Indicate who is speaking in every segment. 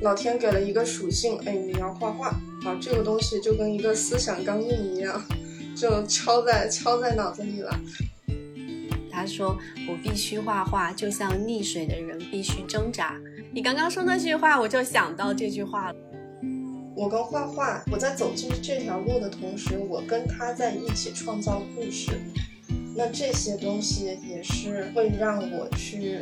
Speaker 1: 老天给了一个属性，哎，你要画画，啊，这个东西就跟一个思想钢印一样，就敲在敲在脑子里了。
Speaker 2: 他说：“我必须画画，就像溺水的人必须挣扎。”你刚刚说那句话，我就想到这句话了。
Speaker 1: 我跟画画，我在走进这条路的同时，我跟他在一起创造故事。那这些东西也是会让我去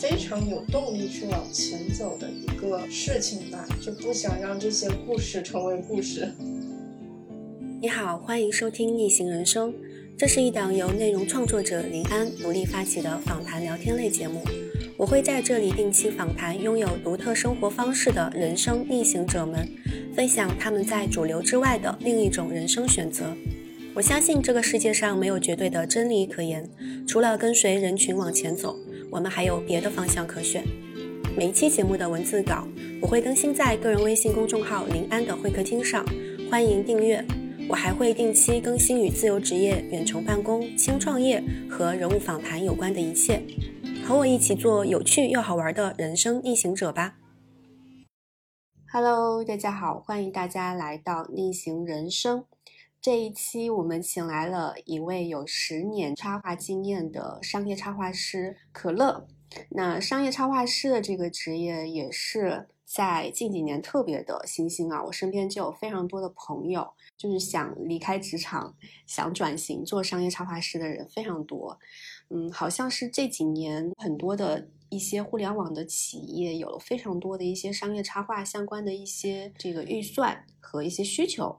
Speaker 1: 非常有动力去往前走的一个事情吧，就不想让这些故事成为故事。
Speaker 2: 你好，欢迎收听《逆行人生》。这是一档由内容创作者林安独立发起的访谈聊天类节目，我会在这里定期访谈拥有独特生活方式的人生逆行者们，分享他们在主流之外的另一种人生选择。我相信这个世界上没有绝对的真理可言，除了跟随人群往前走，我们还有别的方向可选。每一期节目的文字稿我会更新在个人微信公众号林安的会客厅上，欢迎订阅。我还会定期更新与自由职业、远程办公、轻创业和人物访谈有关的一切，和我一起做有趣又好玩的人生逆行者吧。Hello，大家好，欢迎大家来到逆行人生。这一期我们请来了一位有十年插画经验的商业插画师可乐。那商业插画师的这个职业也是。在近几年特别的新兴啊，我身边就有非常多的朋友，就是想离开职场、想转型做商业插画师的人非常多。嗯，好像是这几年很多的一些互联网的企业有了非常多的一些商业插画相关的一些这个预算和一些需求。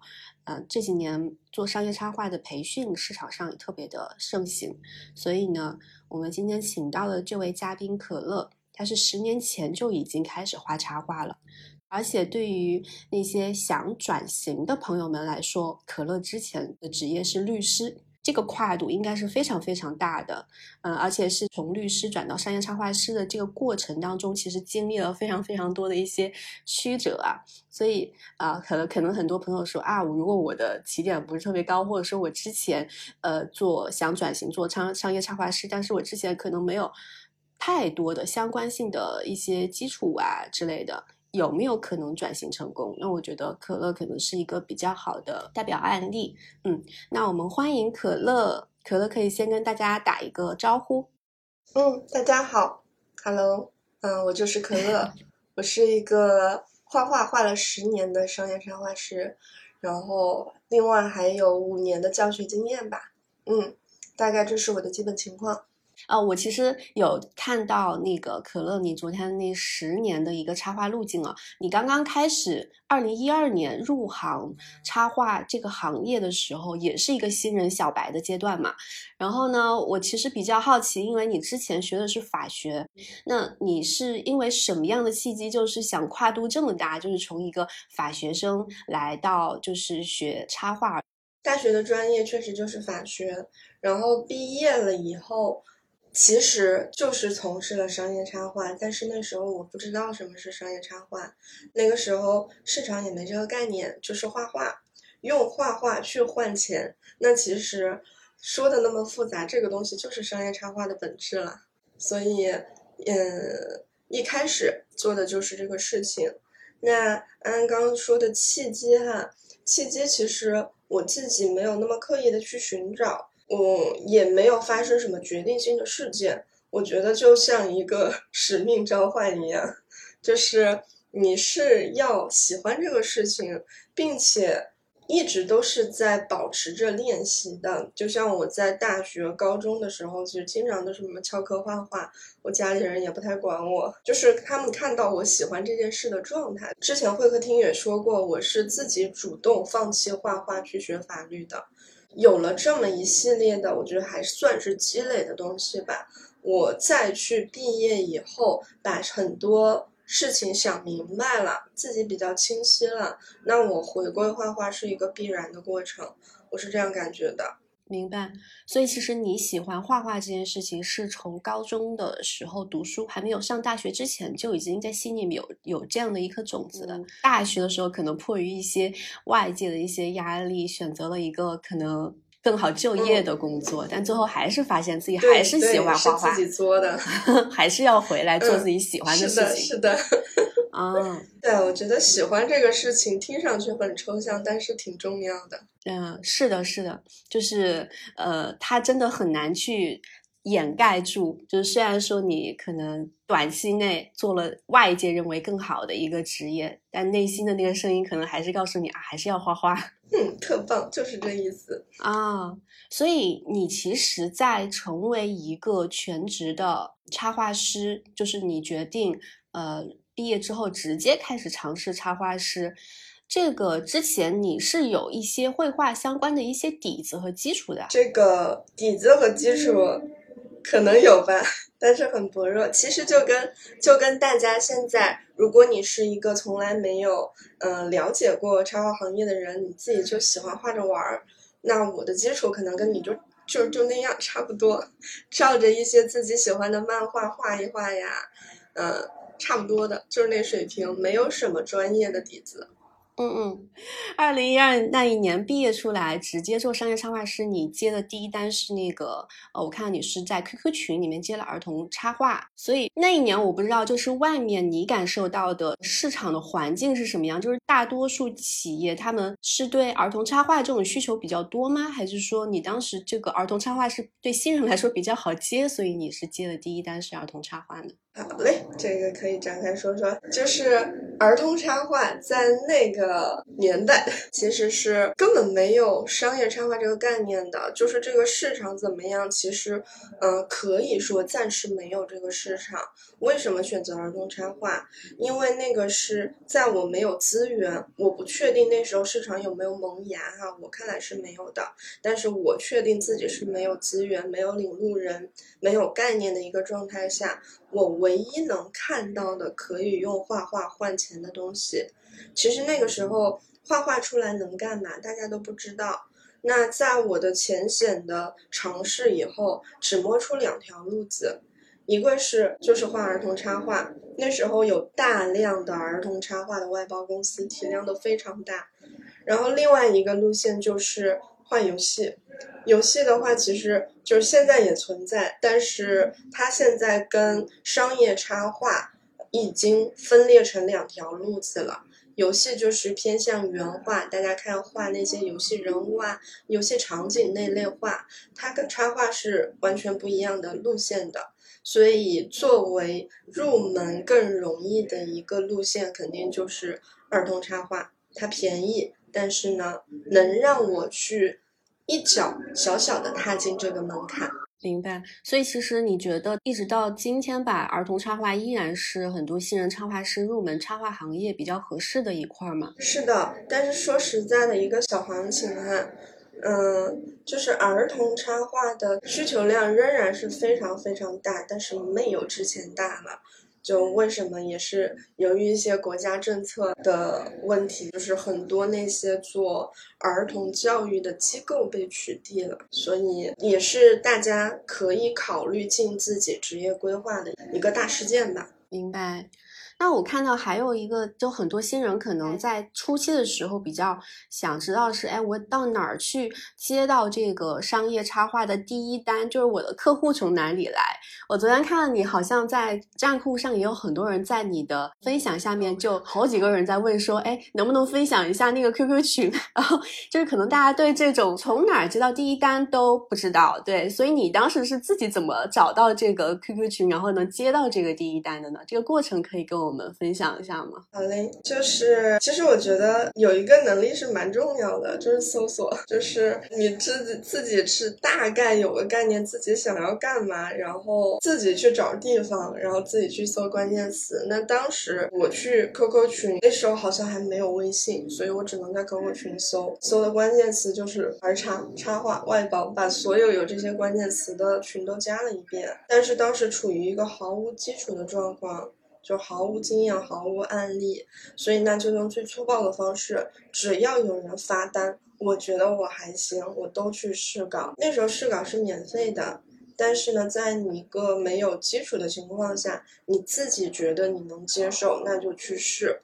Speaker 2: 嗯，这几年做商业插画的培训市场上也特别的盛行。所以呢，我们今天请到的这位嘉宾可乐。他是十年前就已经开始画插画了，而且对于那些想转型的朋友们来说，可乐之前的职业是律师，这个跨度应该是非常非常大的。嗯，而且是从律师转到商业插画师的这个过程当中，其实经历了非常非常多的一些曲折啊。所以啊，可能可能很多朋友说啊，我如果我的起点不是特别高，或者说我之前呃做想转型做商商业插画师，但是我之前可能没有。太多的相关性的一些基础啊之类的，有没有可能转型成功？那我觉得可乐可能是一个比较好的代表案例。嗯，那我们欢迎可乐，可乐可以先跟大家打一个招呼。
Speaker 1: 嗯，大家好，Hello，嗯，我就是可乐，我是一个画画画了十年的商业插画师，然后另外还有五年的教学经验吧。嗯，大概这是我的基本情况。
Speaker 2: 啊，我其实有看到那个可乐，你昨天那十年的一个插画路径啊。你刚刚开始，二零一二年入行插画这个行业的时候，也是一个新人小白的阶段嘛。然后呢，我其实比较好奇，因为你之前学的是法学，那你是因为什么样的契机，就是想跨度这么大，就是从一个法学生来到就是学插画？
Speaker 1: 大学的专业确实就是法学，然后毕业了以后。其实就是从事了商业插画，但是那时候我不知道什么是商业插画，那个时候市场也没这个概念，就是画画，用画画去换钱。那其实说的那么复杂，这个东西就是商业插画的本质了。所以，嗯，一开始做的就是这个事情。那安刚刚说的契机哈，契机其实我自己没有那么刻意的去寻找。嗯，也没有发生什么决定性的事件。我觉得就像一个 使命召唤一样，就是你是要喜欢这个事情，并且一直都是在保持着练习的。就像我在大学、高中的时候，其实经常都是什么翘课画画，我家里人也不太管我，就是他们看到我喜欢这件事的状态。之前会客厅也说过，我是自己主动放弃画画去学法律的。有了这么一系列的，我觉得还算是积累的东西吧。我再去毕业以后，把很多事情想明白了，自己比较清晰了，那我回归画画是一个必然的过程，我是这样感觉的。
Speaker 2: 明白，所以其实你喜欢画画这件事情，是从高中的时候读书，还没有上大学之前就已经在心里面有有这样的一颗种子了。大学的时候，可能迫于一些外界的一些压力，选择了一个可能更好就业的工作，但最后还是发现自己还是喜欢画画，
Speaker 1: 自己作的，
Speaker 2: 还是要回来做自己喜欢的事情。
Speaker 1: 是的，
Speaker 2: 啊，
Speaker 1: 对，我觉得喜欢这个事情听上去很抽象，但是挺重要的。
Speaker 2: 嗯，是的，是的，就是呃，他真的很难去掩盖住。就是虽然说你可能短期内做了外界认为更好的一个职业，但内心的那个声音可能还是告诉你啊，还是要画画。
Speaker 1: 嗯，特棒，就是这意思
Speaker 2: 啊。所以你其实，在成为一个全职的插画师，就是你决定呃。毕业之后直接开始尝试插画师，这个之前你是有一些绘画相关的一些底子和基础的。
Speaker 1: 这个底子和基础可能有吧，但是很薄弱。其实就跟就跟大家现在，如果你是一个从来没有嗯了解过插画行业的人，你自己就喜欢画着玩儿，那我的基础可能跟你就就就那样差不多，照着一些自己喜欢的漫画画一画呀，嗯。差不多的，就是那水平，没有什么专业的底子。
Speaker 2: 嗯嗯，二零一二那一年毕业出来，直接做商业插画师。你接的第一单是那个，呃，我看到你是在 QQ 群里面接了儿童插画。所以那一年我不知道，就是外面你感受到的市场的环境是什么样？就是大多数企业他们是对儿童插画这种需求比较多吗？还是说你当时这个儿童插画是对新人来说比较好接，所以你是接的第一单是儿童插画呢？
Speaker 1: 好嘞，这个可以展开说说。就是儿童插画在那个年代，其实是根本没有商业插画这个概念的。就是这个市场怎么样，其实，嗯，可以说暂时没有这个市场。为什么选择儿童插画？因为那个是在我没有资源，我不确定那时候市场有没有萌芽哈。我看来是没有的，但是我确定自己是没有资源、没有领路人、没有概念的一个状态下。我唯一能看到的可以用画画换钱的东西，其实那个时候画画出来能干嘛，大家都不知道。那在我的浅显的尝试以后，只摸出两条路子，一个是就是画儿童插画，那时候有大量的儿童插画的外包公司，体量都非常大。然后另外一个路线就是画游戏。游戏的话，其实就是现在也存在，但是它现在跟商业插画已经分裂成两条路子了。游戏就是偏向原画，大家看画那些游戏人物啊、游戏场景那类画，它跟插画是完全不一样的路线的。所以，作为入门更容易的一个路线，肯定就是儿童插画。它便宜，但是呢，能让我去。一脚小小的踏进这个门槛，
Speaker 2: 明白。所以其实你觉得，一直到今天吧，儿童插画依然是很多新人插画师入门插画行业比较合适的一块吗？
Speaker 1: 是的，但是说实在的，一个小行情哈，嗯，就是儿童插画的需求量仍然是非常非常大，但是没有之前大了。就为什么也是由于一些国家政策的问题，就是很多那些做儿童教育的机构被取缔了，所以也是大家可以考虑进自己职业规划的一个大事件吧。
Speaker 2: 明白。那我看到还有一个，就很多新人可能在初期的时候比较想知道是，哎，我到哪儿去接到这个商业插画的第一单？就是我的客户从哪里来？我昨天看到你好像在站酷上也有很多人在你的分享下面，就好几个人在问说，哎，能不能分享一下那个 QQ 群？然后就是可能大家对这种从哪儿接到第一单都不知道，对，所以你当时是自己怎么找到这个 QQ 群，然后能接到这个第一单的呢？这个过程可以跟我。我们分享一下吗？
Speaker 1: 好嘞，就是其实我觉得有一个能力是蛮重要的，就是搜索，就是你自己自己是大概有个概念，自己想要干嘛，然后自己去找地方，然后自己去搜关键词。那当时我去 QQ 群，那时候好像还没有微信，所以我只能在 QQ 群搜，搜的关键词就是儿插插画外包，把所有有这些关键词的群都加了一遍。但是当时处于一个毫无基础的状况。就毫无经验，毫无案例，所以那就用最粗暴的方式，只要有人发单，我觉得我还行，我都去试稿。那时候试稿是免费的，但是呢，在你一个没有基础的情况下，你自己觉得你能接受，那就去试。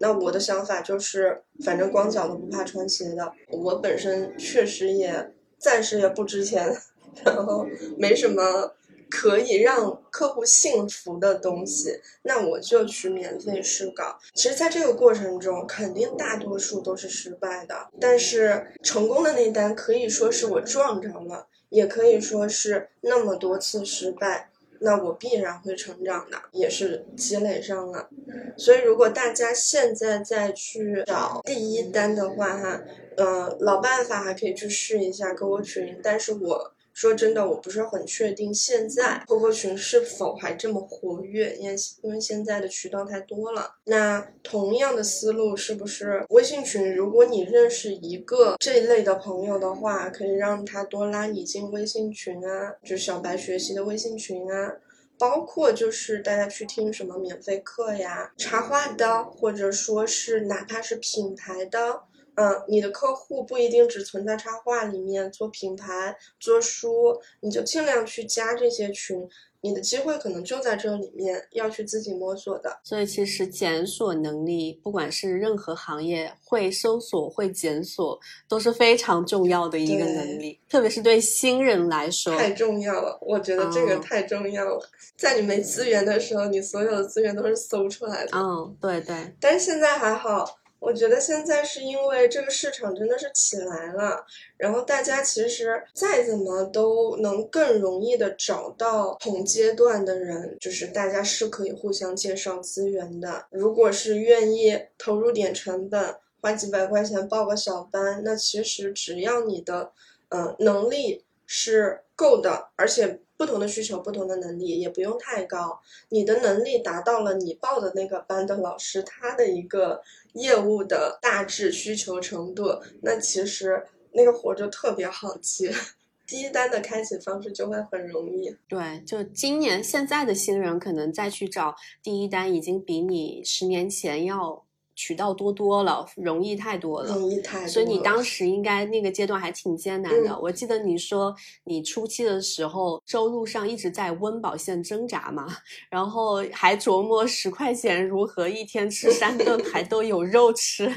Speaker 1: 那我的想法就是，反正光脚的不怕穿鞋的。我本身确实也暂时也不值钱，然后没什么。可以让客户幸福的东西，那我就去免费试稿。其实，在这个过程中，肯定大多数都是失败的，但是成功的那单可以说是我撞着了，也可以说是那么多次失败。那我必然会成长的，也是积累上了。所以，如果大家现在再去找第一单的话，哈，呃，老办法还可以去试一下购物群。但是我说真的，我不是很确定现在 QQ 群是否还这么活跃，因为因为现在的渠道太多了。那同样的思路，是不是微信群？如果你认识一个这一类的朋友的话，可以让他多拉你进微信群啊，就小白学习的微信群啊。包括就是大家去听什么免费课呀，插画的，或者说是哪怕是品牌的，嗯，你的客户不一定只存在插画里面做品牌、做书，你就尽量去加这些群。你的机会可能就在这里面，要去自己摸索的。
Speaker 2: 所以其实检索能力，不管是任何行业，会搜索、会检索，都是非常重要的一个能力，特别是对新人来说，
Speaker 1: 太重要了。我觉得这个太重要了。在你没资源的时候，你所有的资源都是搜出来的。
Speaker 2: 嗯，对对。
Speaker 1: 但是现在还好。我觉得现在是因为这个市场真的是起来了，然后大家其实再怎么都能更容易的找到同阶段的人，就是大家是可以互相介绍资源的。如果是愿意投入点成本，花几百块钱报个小班，那其实只要你的嗯能力是够的，而且不同的需求、不同的能力也不用太高，你的能力达到了，你报的那个班的老师他的一个。业务的大致需求程度，那其实那个活就特别好接，第一单的开启方式就会很容易。
Speaker 2: 对，就今年现在的新人可能再去找第一单，已经比你十年前要。渠道多多了，容易太多了，
Speaker 1: 容易太多。
Speaker 2: 所以你当时应该那个阶段还挺艰难的。我记得你说你初期的时候收入上一直在温饱线挣扎嘛，然后还琢磨十块钱如何一天吃三顿 还都有肉吃，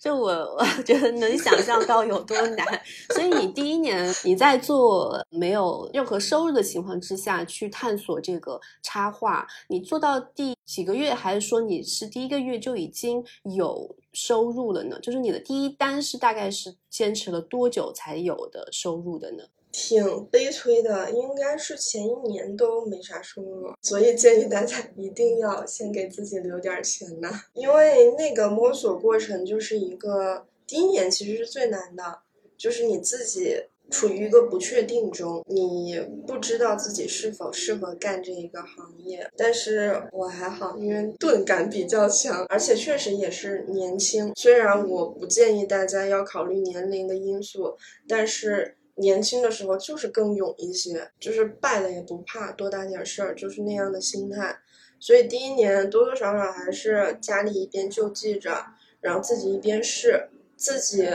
Speaker 2: 就我我觉得能想象到有多难。所以你第一年你在做没有任何收入的情况之下去探索这个插画，你做到第几个月，还是说你是第一个月就已经？有收入了呢，就是你的第一单是大概是坚持了多久才有的收入的呢？
Speaker 1: 挺悲催的，应该是前一年都没啥收入，所以建议大家 一定要先给自己留点钱呢，因为那个摸索过程就是一个第一年其实是最难的，就是你自己。处于一个不确定中，你不知道自己是否适合干这一个行业。但是我还好，因为钝感比较强，而且确实也是年轻。虽然我不建议大家要考虑年龄的因素，但是年轻的时候就是更勇一些，就是败了也不怕，多大点事儿，就是那样的心态。所以第一年多多少少还是家里一边救济着，然后自己一边试，自己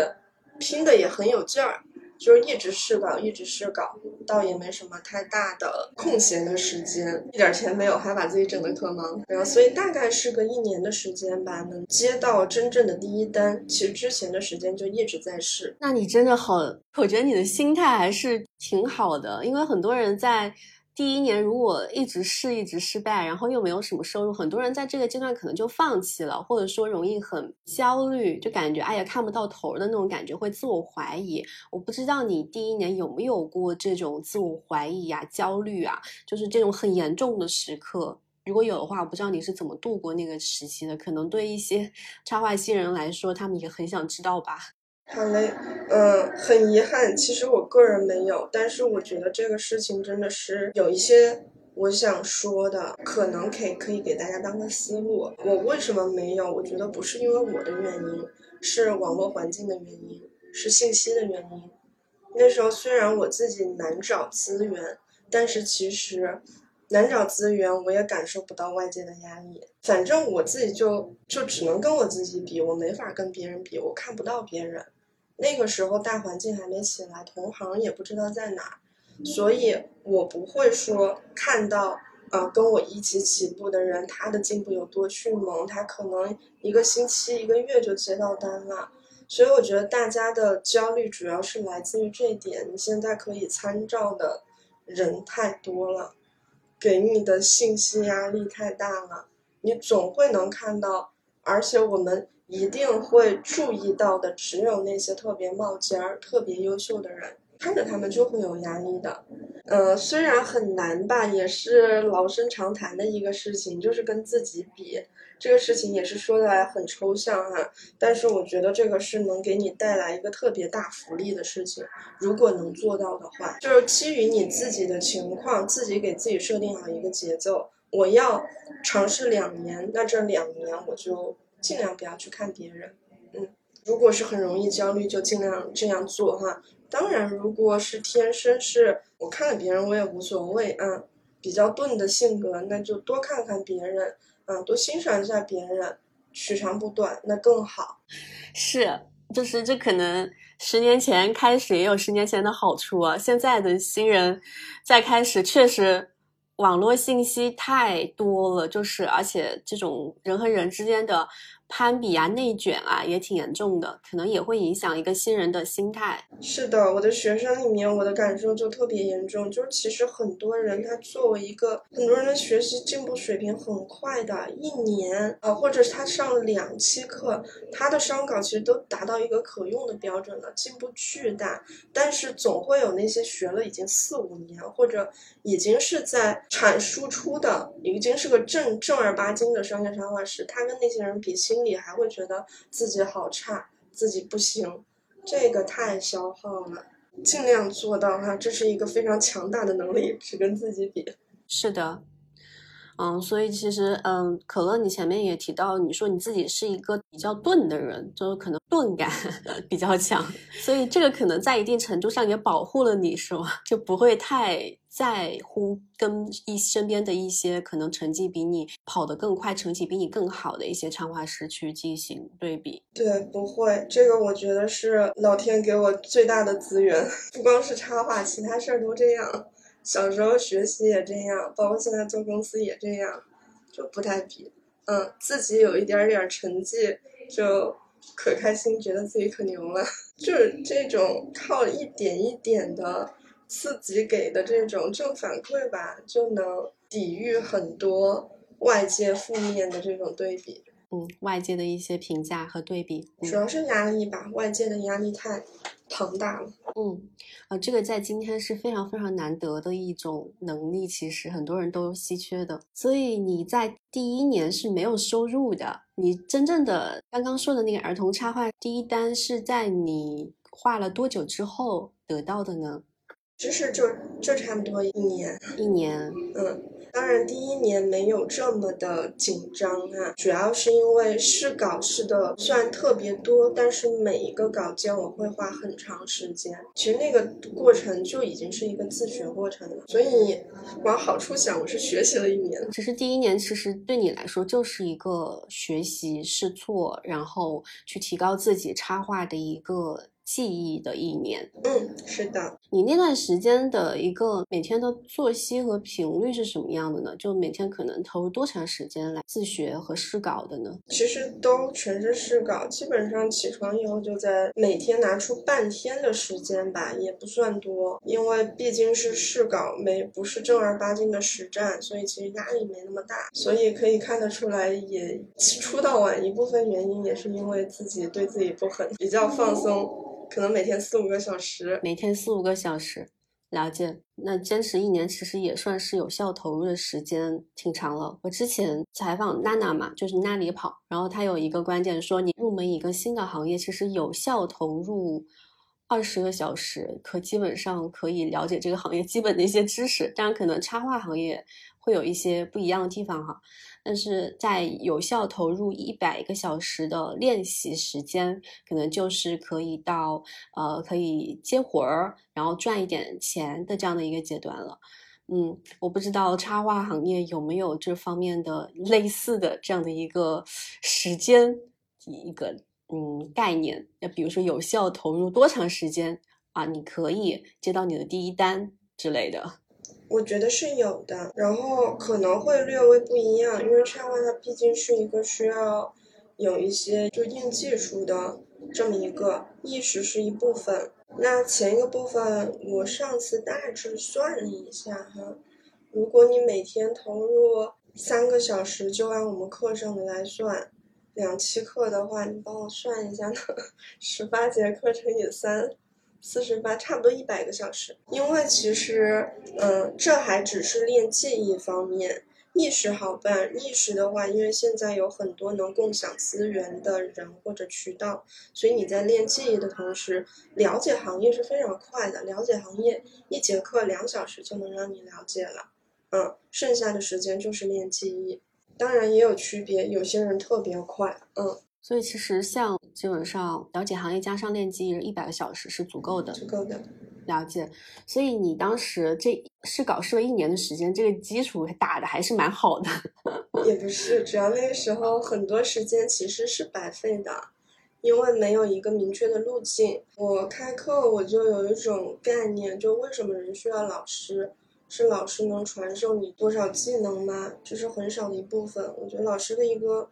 Speaker 1: 拼的也很有劲儿。就是一直试稿，一直试稿，倒也没什么太大的空闲的时间，一点钱没有，还把自己整得特忙。然后，所以大概是个一年的时间吧，能接到真正的第一单。其实之前的时间就一直在试。
Speaker 2: 那你真的好，我觉得你的心态还是挺好的，因为很多人在。第一年如果一直试一直失败，然后又没有什么收入，很多人在这个阶段可能就放弃了，或者说容易很焦虑，就感觉哎呀看不到头的那种感觉，会自我怀疑。我不知道你第一年有没有过这种自我怀疑啊、焦虑啊，就是这种很严重的时刻。如果有的话，我不知道你是怎么度过那个时期的。可能对一些 插画新人来说，他们也很想知道吧。
Speaker 1: 好嘞，嗯，很遗憾，其实我个人没有，但是我觉得这个事情真的是有一些我想说的，可能可以可以给大家当个思路。我为什么没有？我觉得不是因为我的原因，是网络环境的原因，是信息的原因。那时候虽然我自己难找资源，但是其实难找资源，我也感受不到外界的压力。反正我自己就就只能跟我自己比，我没法跟别人比，我看不到别人。那个时候大环境还没起来，同行也不知道在哪，所以我不会说看到，呃，跟我一起起步的人他的进步有多迅猛，他可能一个星期、一个月就接到单了。所以我觉得大家的焦虑主要是来自于这一点。你现在可以参照的人太多了，给你的信息压力太大了，你总会能看到，而且我们一定会注意到的，只有那些特别冒尖儿、特别优秀的人。看着他们就会有压力的，呃，虽然很难吧，也是老生常谈的一个事情，就是跟自己比，这个事情也是说来很抽象哈，但是我觉得这个是能给你带来一个特别大福利的事情，如果能做到的话，就是基于你自己的情况，自己给自己设定好一个节奏，我要尝试两年，那这两年我就尽量不要去看别人，嗯，如果是很容易焦虑，就尽量这样做哈。当然，如果是天生是我看了别人我也无所谓啊，比较钝的性格，那就多看看别人啊，多欣赏一下别人，取长补短，那更好。
Speaker 2: 是，就是这可能十年前开始也有十年前的好处啊，现在的新人再开始确实。网络信息太多了，就是而且这种人和人之间的攀比啊、内卷啊也挺严重的，可能也会影响一个新人的心态。
Speaker 1: 是的，我的学生里面，我的感受就特别严重，就是其实很多人他作为一个很多人的学习进步水平很快的，一年啊，或者是他上两期课，他的商稿其实都达到一个可用的标准了，进步巨大。但是总会有那些学了已经四五年，或者已经是在。产输出的已经是个正正儿八经的商业插画师，他跟那些人比，心心里还会觉得自己好差，自己不行，这个太消耗了。尽量做到哈，这是一个非常强大的能力，只跟自己比。
Speaker 2: 是的。嗯，所以其实，嗯，可乐，你前面也提到，你说你自己是一个比较钝的人，就是可能钝感 比较强，所以这个可能在一定程度上也保护了你，是吗？就不会太在乎跟一身边的一些可能成绩比你跑得更快、成绩比你更好的一些插画师去进行对比。
Speaker 1: 对，不会，这个我觉得是老天给我最大的资源，不光是插画，其他事儿都这样。小时候学习也这样，包括现在做公司也这样，就不太比。嗯，自己有一点点成绩就可开心，觉得自己可牛了。就是这种靠一点一点的自己给的这种正反馈吧，就能抵御很多外界负面的这种对比。
Speaker 2: 嗯，外界的一些评价和对比，
Speaker 1: 主要是压力吧，外界的压力太。庞大了，
Speaker 2: 嗯，呃，这个在今天是非常非常难得的一种能力，其实很多人都稀缺的。所以你在第一年是没有收入的，你真正的刚刚说的那个儿童插画第一单是在你画了多久之后得到的呢？
Speaker 1: 其实就就差不多一年，
Speaker 2: 一年，
Speaker 1: 嗯。当然，第一年没有这么的紧张啊，主要是因为试稿试的虽然特别多，但是每一个稿件我会花很长时间。其实那个过程就已经是一个自学过程了，所以往好处想，我是学习了一年。
Speaker 2: 其实第一年其实对你来说就是一个学习、试错，然后去提高自己插画的一个。记忆的一年，
Speaker 1: 嗯，是的。
Speaker 2: 你那段时间的一个每天的作息和频率是什么样的呢？就每天可能投入多长时间来自学和试稿的呢？
Speaker 1: 其实都全是试稿，基本上起床以后就在每天拿出半天的时间吧，也不算多，因为毕竟是试稿，没不是正儿八经的实战，所以其实压力没那么大。所以可以看得出来，也出道晚一部分原因也是因为自己对自己不狠，比较放松。可能每天四五个小时，
Speaker 2: 每天四五个小时，了解。那坚持一年其实也算是有效投入的时间挺长了。我之前采访娜娜嘛，就是那里跑，然后她有一个观点说，你入门一个新的行业，其实有效投入二十个小时，可基本上可以了解这个行业基本的一些知识。当然，可能插画行业会有一些不一样的地方哈。但是在有效投入一百个小时的练习时间，可能就是可以到呃可以接活儿，然后赚一点钱的这样的一个阶段了。嗯，我不知道插画行业有没有这方面的类似的这样的一个时间一个嗯概念。那比如说有效投入多长时间啊？你可以接到你的第一单之类的。
Speaker 1: 我觉得是有的，然后可能会略微不一样，因为插画它毕竟是一个需要有一些就硬技术的这么一个意识是一部分。那前一个部分，我上次大致算了一下哈，如果你每天投入三个小时，就按我们课上的来算，两期课的话，你帮我算一下呢？十八节课乘以三，四十八，差不多一百个小时。因为其实，嗯，这还只是练记忆方面。意识好办，意识的话，因为现在有很多能共享资源的人或者渠道，所以你在练记忆的同时，了解行业是非常快的。了解行业，一节课两小时就能让你了解了，嗯，剩下的时间就是练记忆。当然也有区别，有些人特别快，嗯。
Speaker 2: 所以其实像基本上了解行业加上练记忆，一百个小时是足够的，
Speaker 1: 足够的。
Speaker 2: 了解，所以你当时这试搞试了一年的时间，这个基础打的还是蛮好的。
Speaker 1: 也不是，主要那个时候很多时间其实是白费的，因为没有一个明确的路径。我开课我就有一种概念，就为什么人需要老师？是老师能传授你多少技能吗？这是很少的一部分。我觉得老师的一个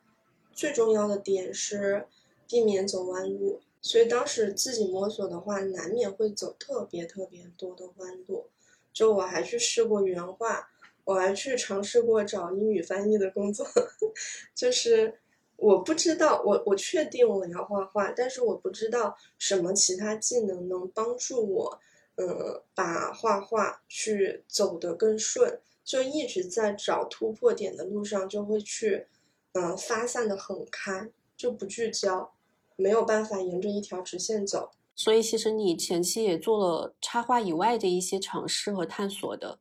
Speaker 1: 最重要的点是避免走弯路。所以当时自己摸索的话，难免会走特别特别多的弯路。就我还去试过原画，我还去尝试过找英语翻译的工作。就是我不知道，我我确定我要画画，但是我不知道什么其他技能能帮助我，嗯，把画画去走得更顺。就一直在找突破点的路上，就会去，嗯，发散的很开，就不聚焦。没有办法沿着一条直线走，
Speaker 2: 所以其实你前期也做了插画以外的一些尝试和探索的。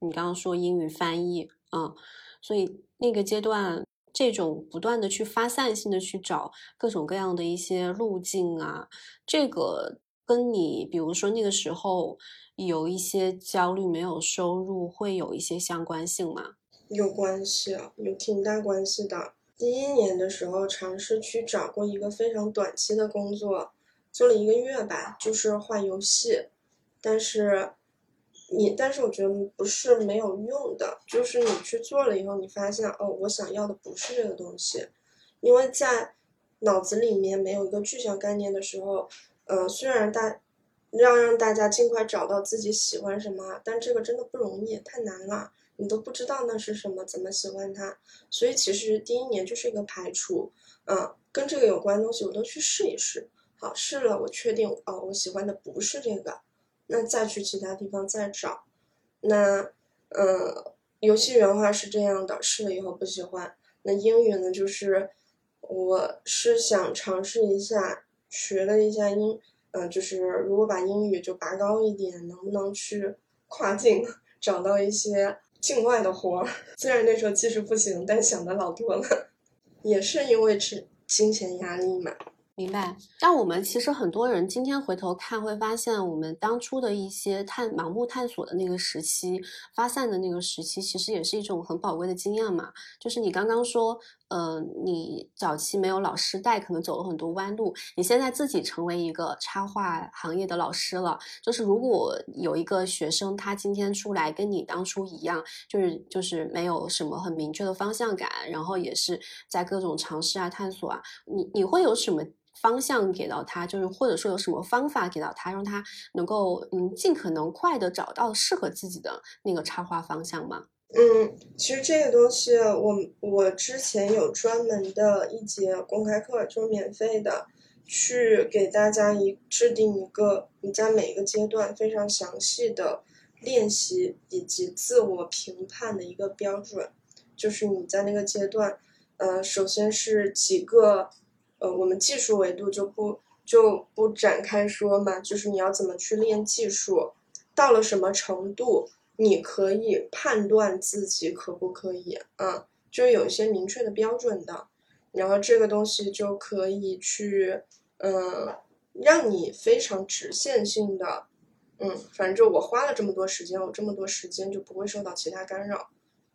Speaker 2: 你刚刚说英语翻译，嗯，所以那个阶段这种不断的去发散性的去找各种各样的一些路径啊，这个跟你比如说那个时候有一些焦虑没有收入会有一些相关性吗？
Speaker 1: 有关系，有挺大关系的。第一年的时候，尝试去找过一个非常短期的工作，做了一个月吧，就是画游戏。但是，你但是我觉得不是没有用的，就是你去做了以后，你发现哦，我想要的不是这个东西，因为在脑子里面没有一个具象概念的时候，呃，虽然大让让大家尽快找到自己喜欢什么，但这个真的不容易，太难了。你都不知道那是什么，怎么喜欢它？所以其实第一年就是一个排除，嗯，跟这个有关东西我都去试一试。好，试了我确定哦，我喜欢的不是这个，那再去其他地方再找。那，嗯，游戏原画是这样的，试了以后不喜欢。那英语呢，就是我是想尝试一下，学了一下英，嗯，就是如果把英语就拔高一点，能不能去跨境 找到一些。境外的活儿，虽然那时候技术不行，但想的老多了，也是因为是金钱压力嘛。
Speaker 2: 明白，但我们其实很多人今天回头看，会发现我们当初的一些探盲目探索的那个时期，发散的那个时期，其实也是一种很宝贵的经验嘛。就是你刚刚说，嗯，你早期没有老师带，可能走了很多弯路。你现在自己成为一个插画行业的老师了，就是如果有一个学生他今天出来跟你当初一样，就是就是没有什么很明确的方向感，然后也是在各种尝试啊、探索啊，你你会有什么？方向给到他，就是或者说有什么方法给到他，让他能够嗯尽可能快的找到适合自己的那个插画方向吗？
Speaker 1: 嗯，其实这个东西，我我之前有专门的一节公开课，就是免费的，去给大家一制定一个你在每一个阶段非常详细的练习以及自我评判的一个标准，就是你在那个阶段，呃，首先是几个。呃，我们技术维度就不就不展开说嘛，就是你要怎么去练技术，到了什么程度，你可以判断自己可不可以，嗯，就有一些明确的标准的，然后这个东西就可以去，嗯，让你非常直线性的，嗯，反正我花了这么多时间，我这么多时间就不会受到其他干扰，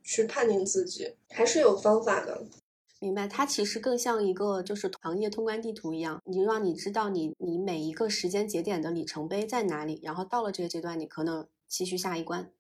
Speaker 1: 去判定自己，还是有方法的。
Speaker 2: 明白，它其实更像一个就是行业通关地图一样，你让你知道你你每一个时间节点的里程碑在哪里，然后到了这个阶段，你可能继续下一关。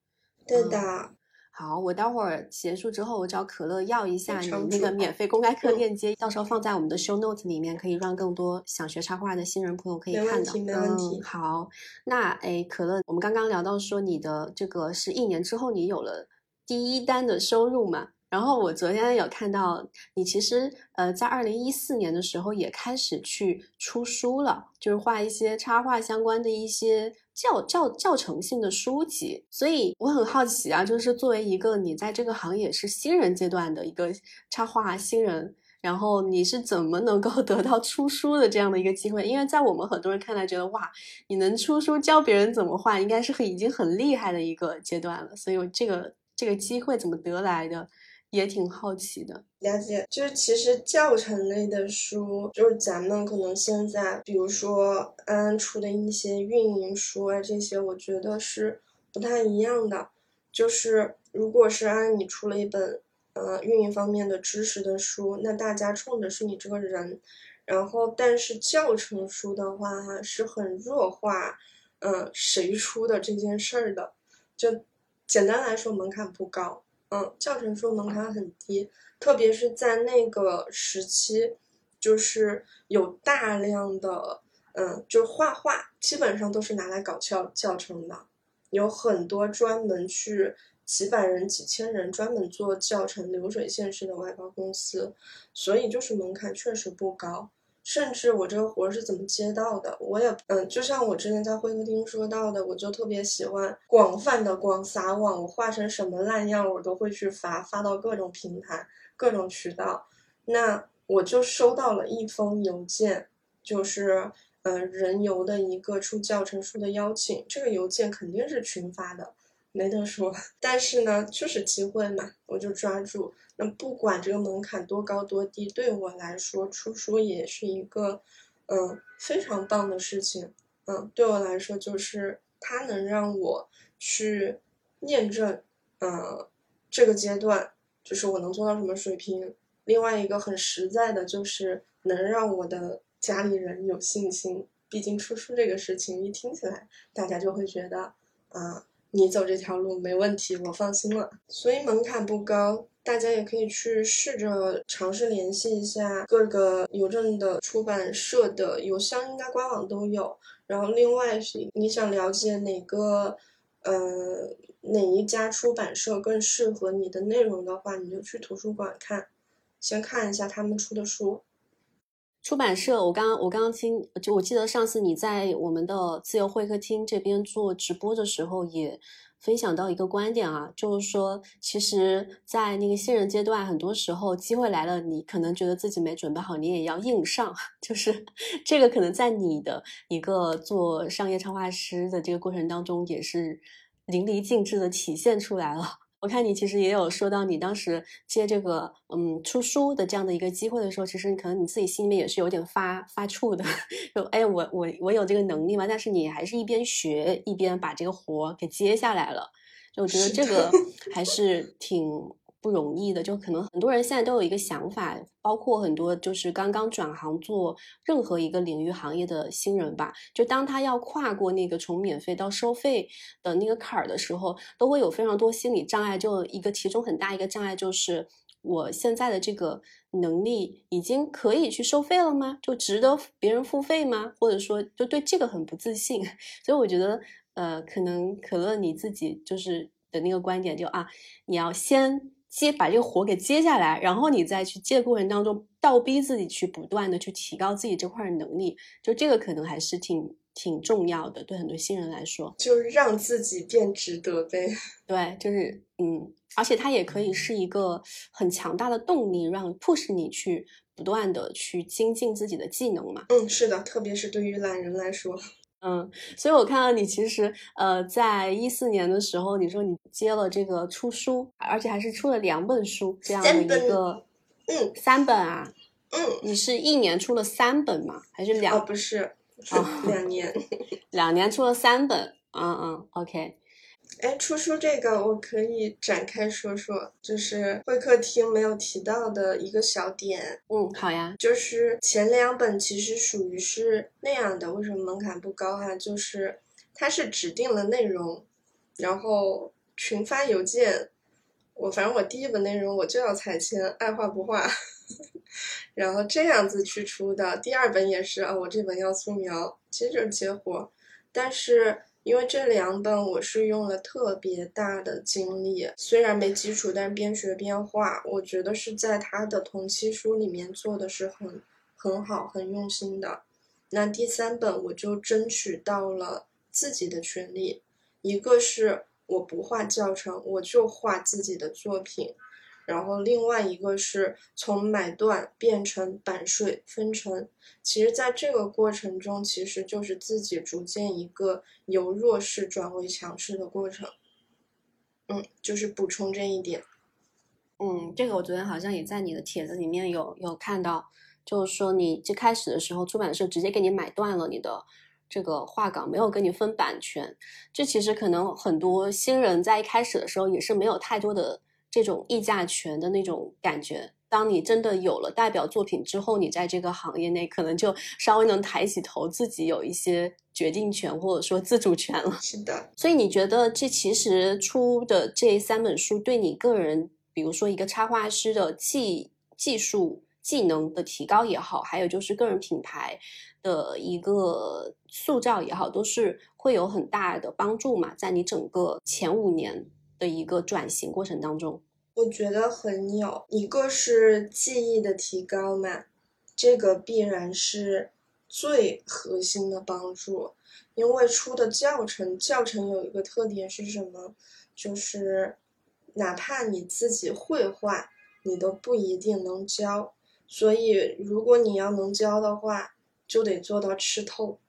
Speaker 1: 对的。
Speaker 2: 好，我待会儿结束之后，我找可乐要一下你那个免费公开课链接，到时候放在我们的 show notes 里面，可以让更多想学插画的新人朋友可以看到。
Speaker 1: 没问题，
Speaker 2: 好，那哎，可乐，我们刚刚聊到说你的这个是一年之后你有了。第一单的收入嘛。然后我昨天有看到你，其实呃，在二零一四年的时候也开始去出书了，就是画一些插画相关的一些教教教程性的书籍。所以我很好奇啊，就是作为一个你在这个行业是新人阶段的一个插画新人，然后你是怎么能够 得到出书的这样的一个机会？因为在我们很多人看来，觉得哇，你能出书教别人怎么画，应该是很已经很厉害的一个阶段了。所以这个这个机会怎么得来的？也挺好奇的，
Speaker 1: 了解就是其实教程类的书，就是咱们可能现在，比如说安安出的一些运营书啊，这些我觉得是不太一样的。就是如果是安安你出了一本呃运营方面的知识的书，那大家冲的是你这个人，然后但是教程书的话哈是很弱化，嗯谁出的这件事儿的，就简单来说门槛不高。嗯，教程书门槛很低，特别是在那个时期，就是有大量的，嗯，就画画基本上都是拿来搞教教程的，有很多专门去几百人、几千人专门做教程流水线式的外包公司，所以就是门槛确实不高。甚至我这个活是怎么接到的，我也嗯，就像我之前在会客厅说到的，我就特别喜欢广泛的广撒网，我画成什么烂样，我都会去发，发到各种平台、各种渠道。那我就收到了一封邮件，就是嗯人游的一个出教程书的邀请，这个邮件肯定是群发的，没得说。但是呢，就是机会嘛，我就抓住。那不管这个门槛多高多低，对我来说出书也是一个，嗯，非常棒的事情。嗯，对我来说就是它能让我去验证，嗯，这个阶段就是我能做到什么水平。另外一个很实在的就是能让我的家里人有信心。毕竟出书这个事情一听起来，大家就会觉得，啊，你走这条路没问题，我放心了。所以门槛不高。大家也可以去试着尝试联系一下各个邮政的出版社的邮箱，应该官网都有。然后另外是你想了解哪个，呃，哪一家出版社更适合你的内容的话，你就去图书馆看，先看一下他们出的书。
Speaker 2: 出版社，我刚我刚刚听，就我记得上次你在我们的自由会客厅这边做直播的时候也。分享到一个观点啊，就是说，其实，在那个新人阶段，很多时候机会来了，你可能觉得自己没准备好，你也要硬上。就是这个，可能在你的一个做商业插画师的这个过程当中，也是淋漓尽致的体现出来了。我看你其实也有说到，你当时接这个嗯出书的这样的一个机会的时候，其实可能你自己心里面也是有点发发怵的，就哎我我我有这个能力吗？但是你还是一边学一边把这个活给接下来了，就我觉得这个 还是挺。不容易的，就可能很多人现在都有一个想法，包括很多就是刚刚转行做任何一个领域行业的新人吧，就当他要跨过那个从免费到收费的那个坎儿的时候，都会有非常多心理障碍。就一个其中很大一个障碍就是，我现在的这个能力已经可以去收费了吗？就值得别人付费吗？或者说就对这个很不自信。所以我觉得，呃，可能可乐你自己就是的那个观点，就啊，你要先。接把这个活给接下来，然后你再去接的过程当中，倒逼自己去不断的去提高自己这块能力，就这个可能还是挺挺重要的，对很多新人来说，
Speaker 1: 就是让自己变值得呗。
Speaker 2: 对，就是嗯，而且它也可以是一个很强大的动力，让 push 你去不断的去精进自己的技能嘛。
Speaker 1: 嗯，是的，特别是对于懒人来说。
Speaker 2: 嗯，所以我看到你其实，呃，在一四年的时候，你说你接了这个出书，而且还是出了两本书这样的一个，
Speaker 1: 嗯，
Speaker 2: 三本啊，
Speaker 1: 嗯，
Speaker 2: 你是一年出了三本吗？还是两？
Speaker 1: 哦，不是，两年，
Speaker 2: 两年出了三本，嗯嗯，OK。
Speaker 1: 哎，出书这个我可以展开说说，就是会客厅没有提到的一个小点。
Speaker 2: 嗯，好呀，
Speaker 1: 就是前两本其实属于是那样的，为什么门槛不高哈？就是它是指定了内容，然后群发邮件。我反正我第一本内容我就要彩铅，爱画不画，然后这样子去出的。第二本也是啊，我这本要素描，其实就是接活，但是。因为这两本我是用了特别大的精力，虽然没基础，但边学边画，我觉得是在他的同期书里面做的是很很好、很用心的。那第三本我就争取到了自己的权利，一个是我不画教程，我就画自己的作品。然后另外一个是从买断变成版税分成，其实在这个过程中，其实就是自己逐渐一个由弱势转为强势的过程。嗯，就是补充这一点。
Speaker 2: 嗯，这个我昨天好像也在你的帖子里面有有看到，就是说你最开始的时候，出版社直接给你买断了你的这个画稿，没有跟你分版权。这其实可能很多新人在一开始的时候也是没有太多的。这种议价权的那种感觉，当你真的有了代表作品之后，你在这个行业内可能就稍微能抬起头，自己有一些决定权或者说自主权了。
Speaker 1: 是的，
Speaker 2: 所以你觉得这其实出的这三本书对你个人，比如说一个插画师的技技术技能的提高也好，还有就是个人品牌的一个塑造也好，都是会有很大的帮助嘛？在你整个前五年。的一个转型过程当中，
Speaker 1: 我觉得很有一个是记忆的提高嘛，这个必然是最核心的帮助，因为出的教程，教程有一个特点是什么？就是哪怕你自己会画，你都不一定能教，所以如果你要能教的话，就得做到吃透，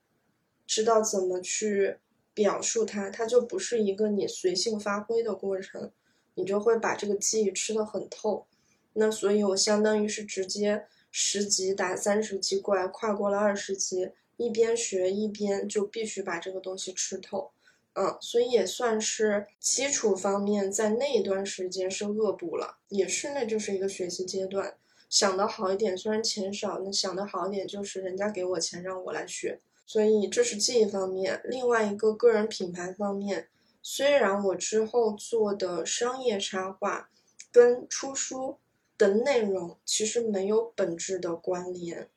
Speaker 1: 知道怎么去。表述它，它就不是一个你随性发挥的过程，你就会把这个记忆吃得很透。那所以，我相当于是直接十级打三十级怪，跨过了二十级，一边学一边就必须把这个东西吃透。嗯，所以也算是基础方面在那一段时间是恶补了，也是那就是一个学习阶段。想的好一点，虽然钱少，那想的好一点就是人家给我钱让我来学。所以这是这一方面，另外一个个人品牌方面，虽然我之后做的商业插画跟出书的内容其实没有本质的关联，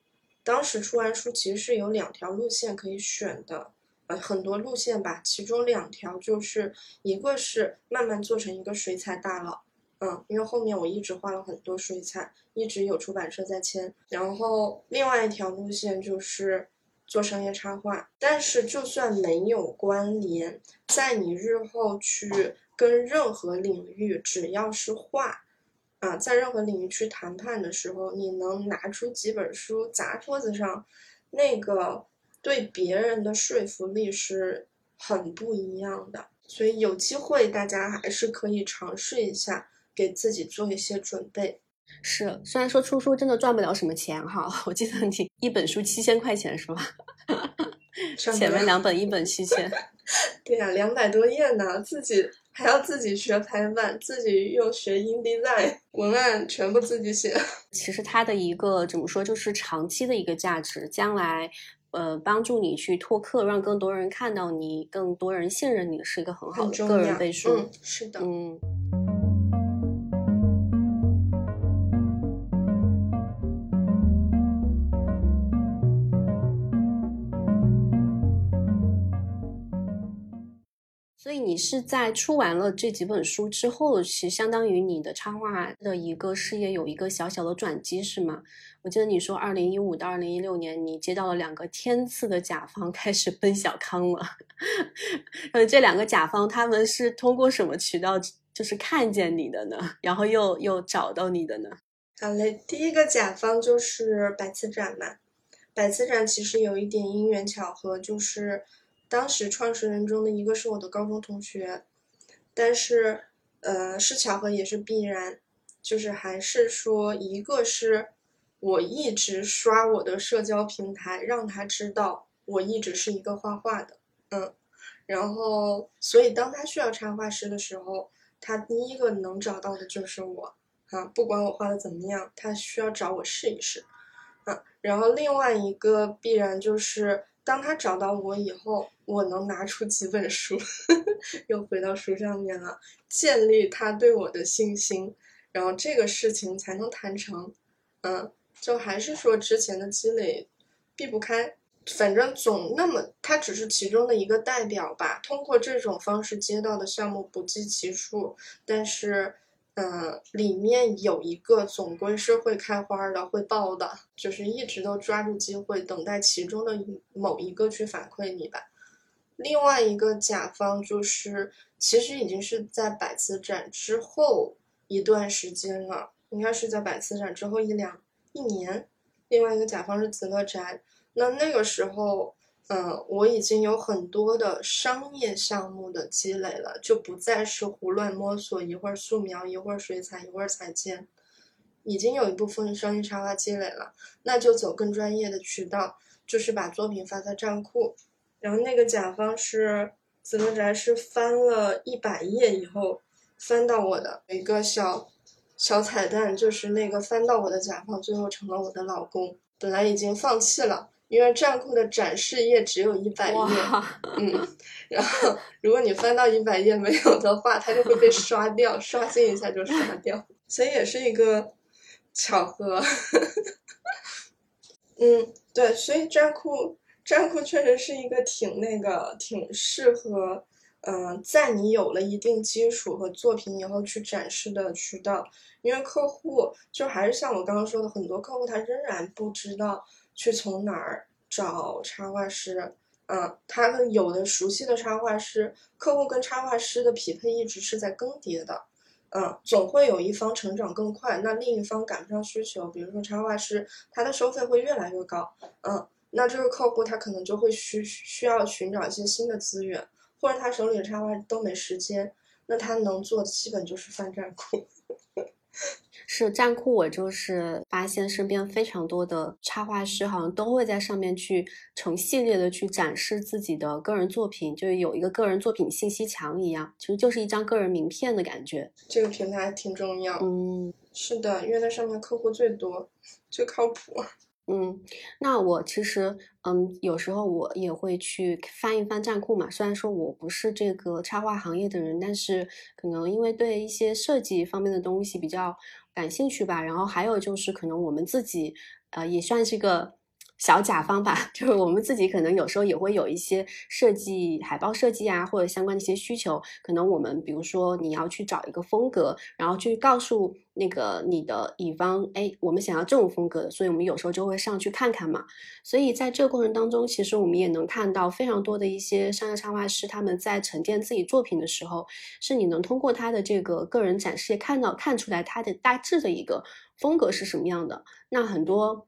Speaker 1: 当时出完书其实是有两条路线可以选的，呃，很多路线吧，其中两条就是一个是慢慢做成一个水彩大佬，嗯，因为后面我一直画了很多水彩，一直有出版社在签，然后另外一条路线就是。做商业插画，但是就算没有关联，在你日后去跟任何领域，只要是画，啊，在任何领域去谈判的时候，你能拿出几本书砸桌子上，那个对别人的说服力是很不一样的。所以有机会大家还是可以尝试一下，给自己做一些准备。
Speaker 2: 是，虽然说出书真的赚不了什么钱哈，我记得你一本书七千块钱是吧？前面两本一本七千。
Speaker 1: 对呀，两百多页呢，自己还要自己学排版，自己又学 InDesign，文案全部自己写。
Speaker 2: 其实它的一个怎么说，就是长期的一个价值，将来呃帮助你去拓客，让更多人看到你，更多人信任你，是一个很好的个人背书。
Speaker 1: 嗯，是的，
Speaker 2: 嗯。你是在出完了这几本书之后，其实相当于你的插画的一个事业有一个小小的转机，是吗？我记得你说，二零一五到二零一六年，你接到了两个天赐的甲方，开始奔小康了。呃，这两个甲方他们是通过什么渠道，就是看见你的呢？然后又又找到你的呢？
Speaker 1: 好嘞，第一个甲方就是百词斩嘛。百词斩其实有一点因缘巧合，就是。当时创始人中的一个是我的高中同学，但是，呃，是巧合也是必然，就是还是说，一个是我一直刷我的社交平台，让他知道我一直是一个画画的，嗯，然后，所以当他需要插画师的时候，他第一个能找到的就是我，啊，不管我画的怎么样，他需要找我试一试，啊，然后另外一个必然就是。当他找到我以后，我能拿出几本书，又回到书上面了，建立他对我的信心，然后这个事情才能谈成。嗯，就还是说之前的积累避不开。反正总那么，它只是其中的一个代表吧。通过这种方式接到的项目不计其数，但是，嗯，里面有一个总归是会开花的，会爆的，就是一直都抓住机会，等待其中的某一个去反馈你吧。另外一个甲方就是，其实已经是在百词展之后一段时间了，应该是在百词展之后一两一年。另外一个甲方是紫乐宅。那那个时候，嗯，我已经有很多的商业项目的积累了，就不再是胡乱摸索，一会儿素描，一会儿水彩，一会儿彩铅，已经有一部分商业插画积累了，那就走更专业的渠道，就是把作品发在站库。然后那个甲方是紫乐宅，是翻了一百页以后翻到我的一个小小彩蛋，就是那个翻到我的甲方最后成了我的老公，本来已经放弃了。因为站库的展示页只有一百页，嗯，然后如果你翻到一百页没有的话，它就会被刷掉，刷新一下就刷掉，所以也是一个巧合。嗯，对，所以站库站库确实是一个挺那个挺适合，嗯，在你有了一定基础和作品以后去展示的渠道，因为客户就还是像我刚刚说的，很多客户他仍然不知道。去从哪儿找插画师？嗯，他们有的熟悉的插画师，客户跟插画师的匹配一直是在更迭的。嗯，总会有一方成长更快，那另一方赶不上需求。比如说插画师，他的收费会越来越高。嗯，那这个客户他可能就会需需要寻找一些新的资源，或者他手里的插画都没时间，那他能做的基本就是翻站库。
Speaker 2: 是站酷，我就是发现身边非常多的插画师，好像都会在上面去成系列的去展示自己的个人作品，就是有一个个人作品信息墙一样，其实就是一张个人名片的感觉。
Speaker 1: 这个平台挺重要，
Speaker 2: 嗯，
Speaker 1: 是的，因为它上面客户最多，最靠谱。
Speaker 2: 嗯，那我其实，嗯，有时候我也会去翻一翻站酷嘛。虽然说我不是这个插画行业的人，但是可能因为对一些设计方面的东西比较感兴趣吧。然后还有就是，可能我们自己，呃，也算是个。小甲方吧，就是我们自己可能有时候也会有一些设计海报设计啊，或者相关的一些需求。可能我们比如说你要去找一个风格，然后去告诉那个你的乙方，哎，我们想要这种风格的，所以我们有时候就会上去看看嘛。所以在这个过程当中，其实我们也能看到非常多的一些商业插画师他们在沉淀自己作品的时候，是你能通过他的这个个人展示看到看出来他的大致的一个风格是什么样的。那很多。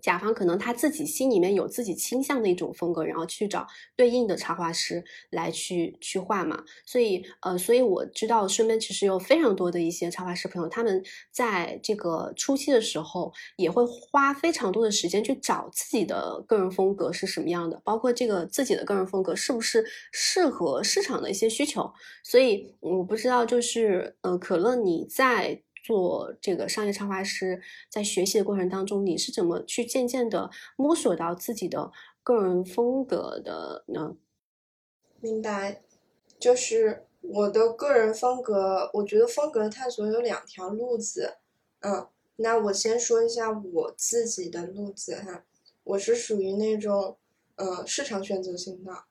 Speaker 2: 甲方可能他自己心里面有自己倾向的一种风格，然后去找对应的插画师来去去画嘛。所以呃，所以我知道身边其实有非常多的一些插画师朋友，他们在这个初期的时候也会花非常多的时间去找自己的个人风格是什么样的，包括这个自己的个人风格是不是适合市场的一些需求。所以我不知道，就是呃，可乐你在。做这个商业插画师，在学习的过程当中，你是怎么去渐渐的摸索到自己的个人风格的呢？
Speaker 1: 明白，就是我的个人风格，我觉得风格探索有两条路子。嗯，那我先说一下我自己的路子哈，我是属于那种呃市场选择型的，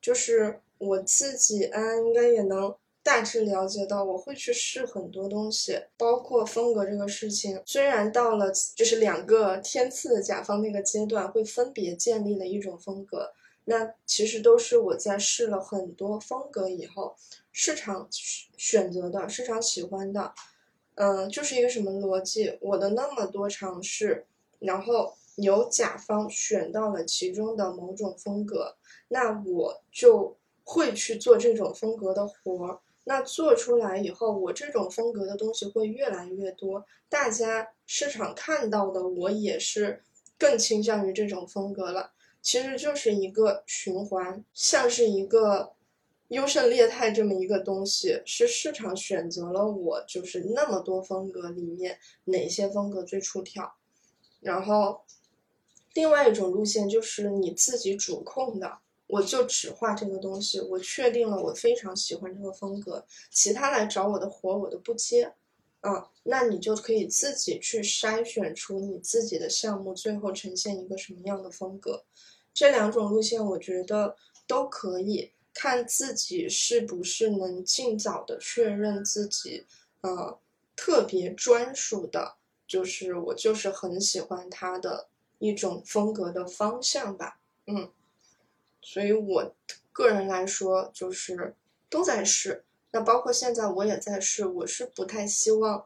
Speaker 1: 就是我自己啊，应该也能。大致了解到，我会去试很多东西，包括风格这个事情。虽然到了就是两个天赐的甲方那个阶段，会分别建立了一种风格，那其实都是我在试了很多风格以后，市场选择的，市场喜欢的。嗯，就是一个什么逻辑？我的那么多尝试，然后由甲方选到了其中的某种风格，那我就会去做这种风格的活儿。那做出来以后，我这种风格的东西会越来越多，大家市场看到的我也是更倾向于这种风格了。其实就是一个循环，像是一个优胜劣汰这么一个东西，是市场选择了我，就是那么多风格里面哪些风格最出挑。然后，另外一种路线就是你自己主控的。我就只画这个东西，我确定了，我非常喜欢这个风格，其他来找我的活我都不接，嗯，那你就可以自己去筛选出你自己的项目，最后呈现一个什么样的风格。这两种路线，我觉得都可以，看自己是不是能尽早的确认自己，呃，特别专属的，就是我就是很喜欢他的一种风格的方向吧，嗯，所以我个人来说就是都在试，那包括现在我也在试，我是不太希望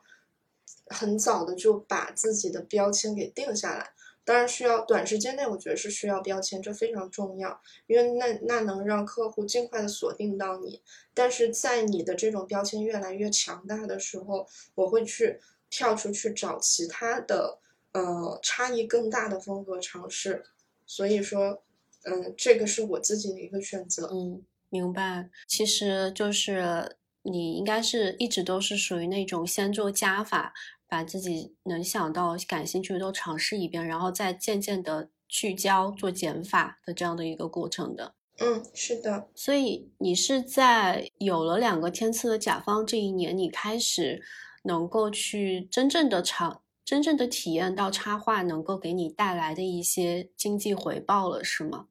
Speaker 1: 很早的就把自己的标签给定下来。当然需要短时间内，我觉得是需要标签，这非常重要，因为那那能让客户尽快的锁定到你。但是在你的这种标签越来越强大的时候，我会去跳出去找其他的，呃，差异更大的风格尝试。所以说，嗯，这个是我自己的一个选择。
Speaker 2: 嗯，明白。其实就是你应该是一直都是属于那种先做加法。把自己能想到、感兴趣的都尝试一遍，然后再渐渐的聚焦做减法的这样的一个过程的。
Speaker 1: 嗯，是的。
Speaker 2: 所以你是在有了两个天赐的甲方这一年，你开始能够去真正的尝、真正的体验到插画能够给你带来的一些经济回报了，是吗？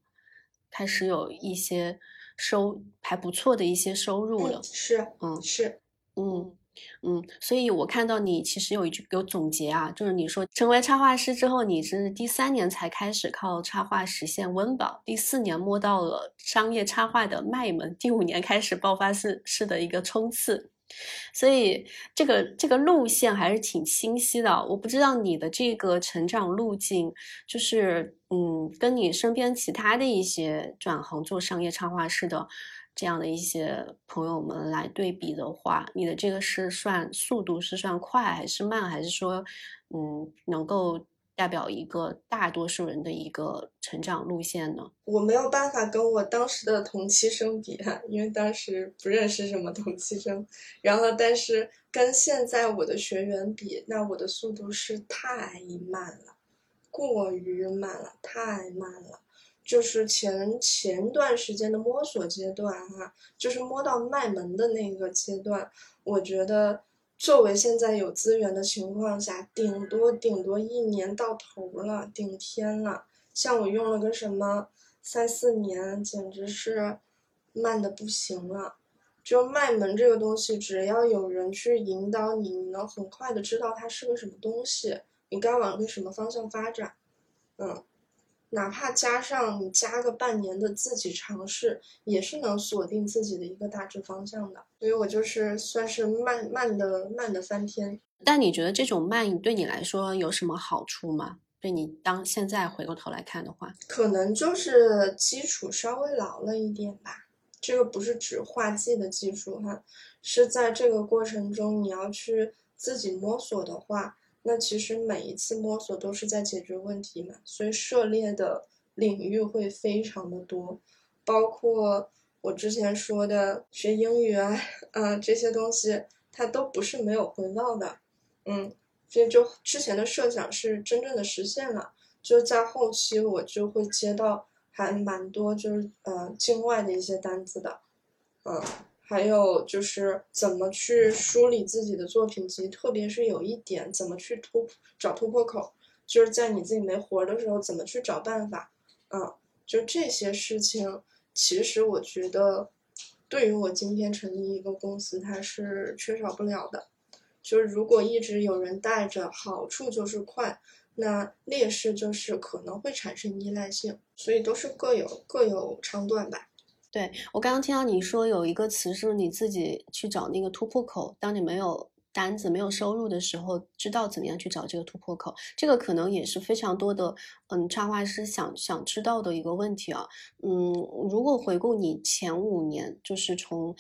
Speaker 2: 开始有一些收还不错的一些收入了。
Speaker 1: 是，
Speaker 2: 嗯，
Speaker 1: 是，
Speaker 2: 嗯。嗯，所以我看到你其实有一句有总结啊，就是你说成为插画师之后，你是第三年才开始靠插画实现温饱，第四年摸到了商业插画的脉门，第五年开始爆发式式的一个冲刺，所以这个这个路线还是挺清晰的。我不知道你的这个成长路径，就是嗯，跟你身边其他的一些转行做商业插画师的。这样的一些朋友们来对比的话，你的这个是算速度是算快还是慢，还是说，嗯，能够代表一个大多数人的一个成长路线呢？
Speaker 1: 我没有办法跟我当时的同期生比，因为当时不认识什么同期生。然后，但是跟现在我的学员比，那我的速度是太慢了，过于慢了，太慢了。就是前前段时间的摸索阶段哈，就是摸到卖门的那个阶段，我觉得作为现在有资源的情况下，顶多顶多一年到头了，顶天了。像我用了个什么三四年，简直是慢的不行了。就卖门这个东西，只要有人去引导你，你能很快的知道它是个什么东西，你该往个什么方向发展，嗯。哪怕加上你加个半年的自己尝试，也是能锁定自己的一个大致方向的。所以我就是算是慢慢的慢的翻篇。
Speaker 2: 但你觉得这种慢对你来说有什么好处吗？对你当现在回过头来看的话，
Speaker 1: 可能就是基础稍微牢了一点吧。这个不是指画技的技术哈，是在这个过程中你要去自己摸索的话。那其实每一次摸索都是在解决问题嘛，所以涉猎的领域会非常的多，包括我之前说的学英语啊，嗯，这些东西它都不是没有回报的，嗯，所以就之前的设想是真正的实现了，就在后期我就会接到还蛮多就是呃境外的一些单子的，嗯。还有就是怎么去梳理自己的作品集，特别是有一点怎么去突找突破口，就是在你自己没活的时候怎么去找办法，嗯，就这些事情，其实我觉得，对于我今天成立一个公司，它是缺少不了的。就是如果一直有人带着，好处就是快，那劣势就是可能会产生依赖性，所以都是各有各有长短吧。
Speaker 2: 对我刚刚听到你说有一个词是你自己去找那个突破口，当你没有单子、没有收入的时候，知道怎么样去找这个突破口，这个可能也是非常多的嗯插画师想想知道的一个问题啊。嗯，如果回顾你前五年，就是从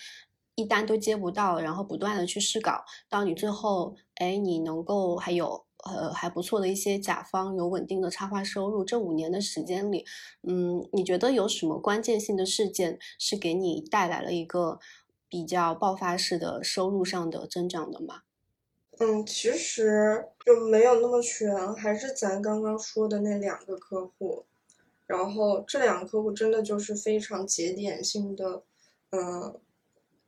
Speaker 2: 一单都接不到，然后不断的去试稿，到你最后哎你能够还有。呃，还不错的一些甲方有稳定的插画收入。这五年的时间里，嗯，你觉得有什么关键性的事件是给你带来了一个比较爆发式的收入上的增长的吗？
Speaker 1: 嗯，其实就没有那么全，还是咱刚刚说的那两个客户。然后这两个客户真的就是非常节点性的，嗯，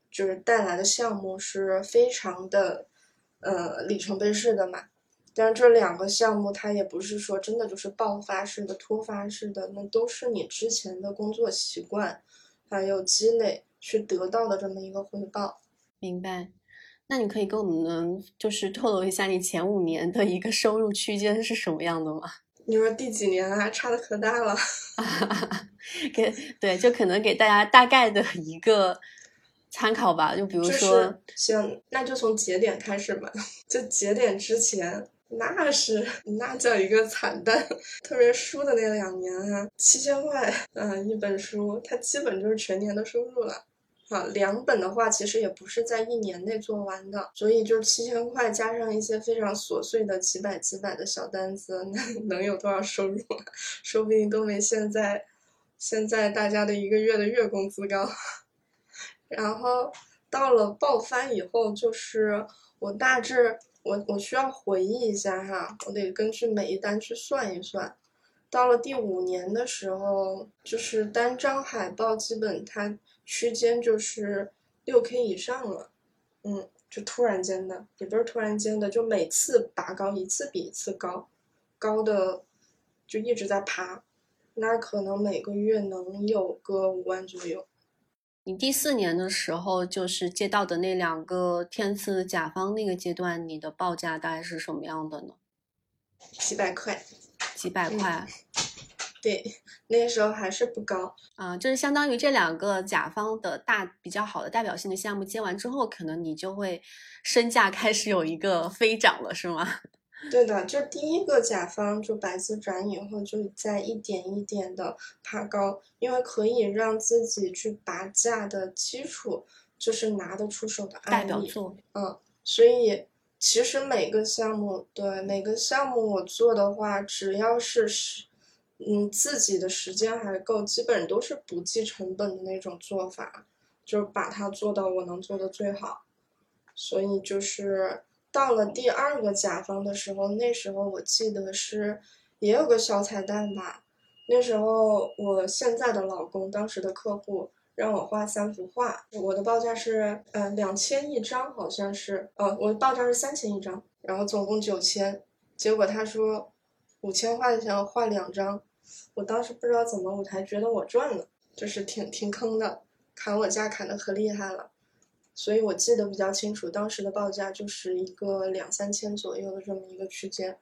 Speaker 1: 就是带来的项目是非常的，呃，里程碑式的嘛。但是这两个项目它也不是说真的就是爆发式的、突发式的，那都是你之前的工作习惯还有积累去得到的这么一个回报。
Speaker 2: 明白。那你可以跟我们就是透露一下你前五年的一个收入区间是什么样的吗？
Speaker 1: 你说第几年啊？差的可大了。
Speaker 2: 给对，就可能给大家大概的一个参考吧。就比如说，
Speaker 1: 行，那就从节点开始吧。就节点之前，那是那叫一个惨淡。特别书的那两年啊，七千块，嗯，一本书，它基本就是全年的收入了。啊，两本的话，其实也不是在一年内做完的，所以就是七千块加上一些非常琐碎的几百几百的小单子，那能有多少收入？说不定都没现在现在大家的一个月的月工资高。然后到了爆发以后，就是我大致我我需要回忆一下哈，我得根据每一单去算一算。到了第五年的时候，就是单张海报基本它。区间就是六 K 以上了，嗯，就突然间的，也不是突然间的，就每次拔高一次比一次高，高的就一直在爬，那可能每个月能有个五万左右。
Speaker 2: 你第四年的时候，就是接到的那两个天赐甲方那个阶段，你的报价大概是什么样的呢？
Speaker 1: 几百块，
Speaker 2: 几百块。
Speaker 1: 对，那时候还是不高
Speaker 2: 啊，就是相当于这两个甲方的大比较好的代表性的项目接完之后，可能你就会身价开始有一个飞涨了，是吗？
Speaker 1: 对的，就第一个甲方就白字转以后，就在一点一点的爬高，因为可以让自己去拔价的基础就是拿得出手的
Speaker 2: 代表作，
Speaker 1: 嗯，所以其实每个项目对每个项目我做的话，只要是是。嗯，自己的时间还够，基本都是不计成本的那种做法，就是把它做到我能做的最好。所以就是到了第二个甲方的时候，那时候我记得是也有个小彩蛋吧。那时候我现在的老公，当时的客户让我画三幅画，我的报价是呃两千一张，好像是，呃我的报价是三千一张，然后总共九千，结果他说五千块钱画两张。我当时不知道怎么，我才觉得我赚了，就是挺挺坑的，砍我价砍的可厉害了，所以我记得比较清楚，当时的报价就是一个两三千左右的这么一个区间。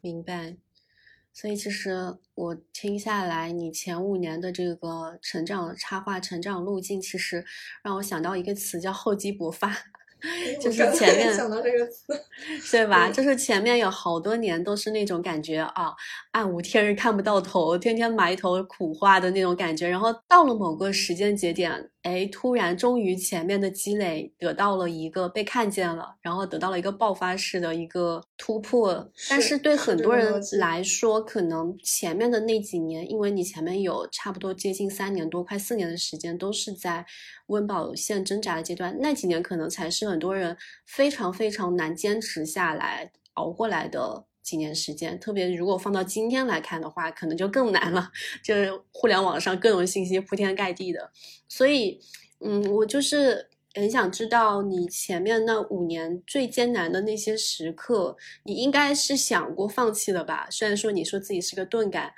Speaker 2: 明白，所以其实我听下来，你前五年的这个成长插画成长路径，其实让我想到一个词叫厚积薄发。就是前面
Speaker 1: 想到这个词，
Speaker 2: 对吧？就是前面有好多年都是那种感觉啊，暗无天日看不到头，天天埋头苦画的那种感觉。然后到了某个时间节点，哎，突然终于前面的积累得到了一个被看见了，然后得到了一个爆发式的一个突破。但是对很多人来说，可能前面的那几年，因为你前面有差不多接近三年多、快四年的时间，都是在。温饱线挣扎的阶段，那几年可能才是很多人非常非常难坚持下来、熬过来的几年时间。特别如果放到今天来看的话，可能就更难了。就是互联网上各种信息铺天盖地的，所以，嗯，我就是很想知道你前面那五年最艰难的那些时刻，你应该是想过放弃了吧？虽然说你说自己是个钝感。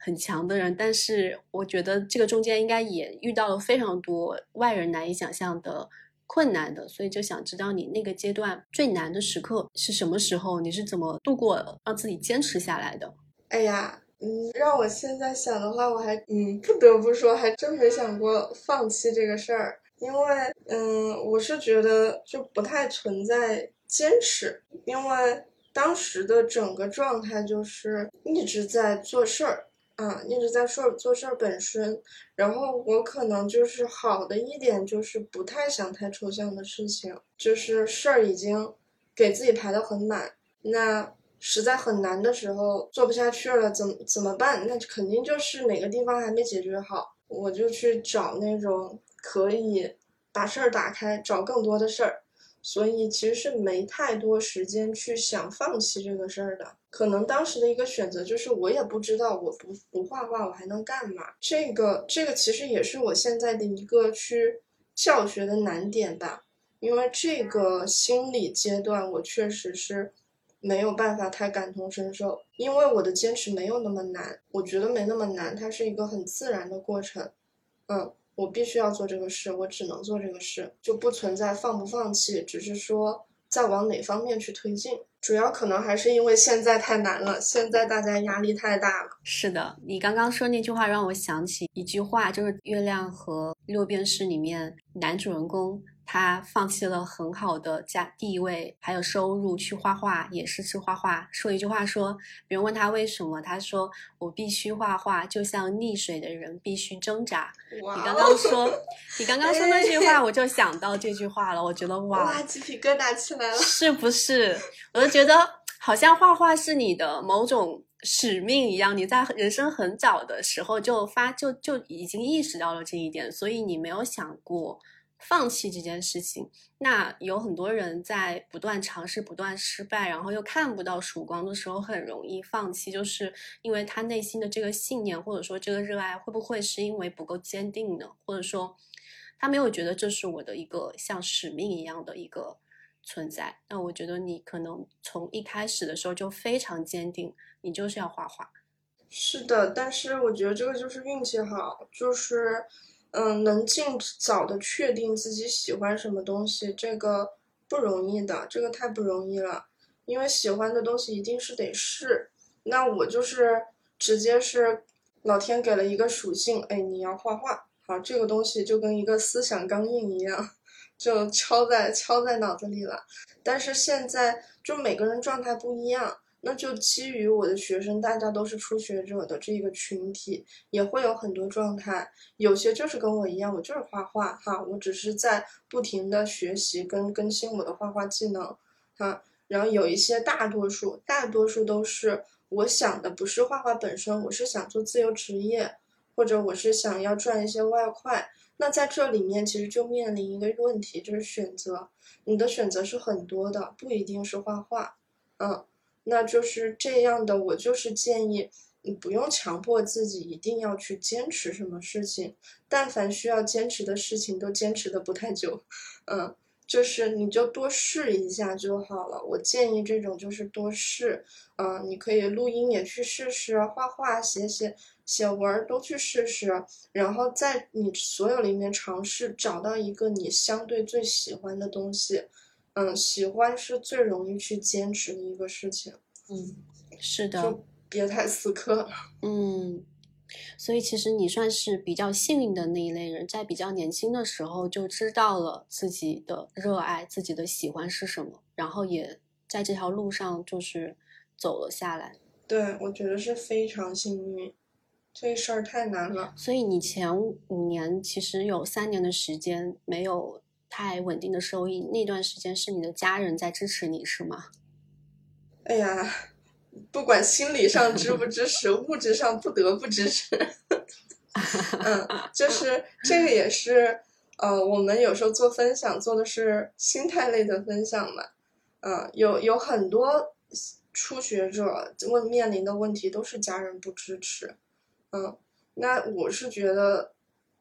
Speaker 2: 很强的人，但是我觉得这个中间应该也遇到了非常多外人难以想象的困难的，所以就想知道你那个阶段最难的时刻是什么时候？你是怎么度过，让自己坚持下来的？
Speaker 1: 哎呀，嗯，让我现在想的话，我还嗯不得不说，还真没想过放弃这个事儿，因为嗯，我是觉得就不太存在坚持，因为当时的整个状态就是一直在做事儿。啊，一直在说做事儿本身，然后我可能就是好的一点就是不太想太抽象的事情，就是事儿已经给自己排的很满，那实在很难的时候做不下去了，怎怎么办？那肯定就是哪个地方还没解决好，我就去找那种可以把事儿打开，找更多的事儿。所以其实是没太多时间去想放弃这个事儿的，可能当时的一个选择就是我也不知道我不不画画我还能干嘛，这个这个其实也是我现在的一个去教学的难点吧，因为这个心理阶段我确实是没有办法太感同身受，因为我的坚持没有那么难，我觉得没那么难，它是一个很自然的过程。嗯，我必须要做这个事，我只能做这个事，就不存在放不放弃，只是说再往哪方面去推进。主要可能还是因为现在太难了，现在大家压力太大了。
Speaker 2: 是的，你刚刚说那句话让我想起一句话，就是《月亮和六便士》里面男主人公。他放弃了很好的家地位，还有收入去画画，也是去画画。说一句话，说别人问他为什么，他说我必须画画，就像溺水的人必须挣扎。你刚刚说，你刚刚说那句话，我就想到这句话了。我觉得
Speaker 1: 哇，鸡皮疙瘩起来了，
Speaker 2: 是不是？我就觉得好像画画是你的某种使命一样，你在人生很早的时候就发就就已经意识到了这一点，所以你没有想过。放弃这件事情，那有很多人在不断尝试、不断失败，然后又看不到曙光的时候，很容易放弃，就是因为他内心的这个信念或者说这个热爱，会不会是因为不够坚定呢？或者说他没有觉得这是我的一个像使命一样的一个存在？那我觉得你可能从一开始的时候就非常坚定，你就是要画画。
Speaker 1: 是的，但是我觉得这个就是运气好，就是。嗯，能尽早的确定自己喜欢什么东西，这个不容易的，这个太不容易了。因为喜欢的东西一定是得试。那我就是直接是老天给了一个属性，哎，你要画画，好，这个东西就跟一个思想钢印一样，就敲在敲在脑子里了。但是现在就每个人状态不一样。那就基于我的学生，大家都是初学者的这个群体，也会有很多状态。有些就是跟我一样，我就是画画哈，我只是在不停的学习跟更新我的画画技能哈。然后有一些大多数，大多数都是我想的不是画画本身，我是想做自由职业，或者我是想要赚一些外快。那在这里面其实就面临一个问题，就是选择，你的选择是很多的，不一定是画画，嗯。那就是这样的，我就是建议你不用强迫自己一定要去坚持什么事情，但凡需要坚持的事情都坚持的不太久，嗯，就是你就多试一下就好了。我建议这种就是多试，嗯，你可以录音也去试试，画画、写写写文都去试试，然后在你所有里面尝试找到一个你相对最喜欢的东西。嗯，喜欢是最容易去坚持的一个事情。
Speaker 2: 嗯，是的，
Speaker 1: 就别太死磕。
Speaker 2: 嗯，所以其实你算是比较幸运的那一类人，在比较年轻的时候就知道了自己的热爱、自己的喜欢是什么，然后也在这条路上就是走了下来。
Speaker 1: 对，我觉得是非常幸运，这事儿太难了。
Speaker 2: 所以你前五年其实有三年的时间没有。太稳定的收益，那段时间是你的家人在支持你，是吗？
Speaker 1: 哎呀，不管心理上支不支持，物质上不得不支持。嗯，就是这个也是，呃，我们有时候做分享做的是心态类的分享嘛。嗯，有有很多初学者问面临的问题都是家人不支持。嗯，那我是觉得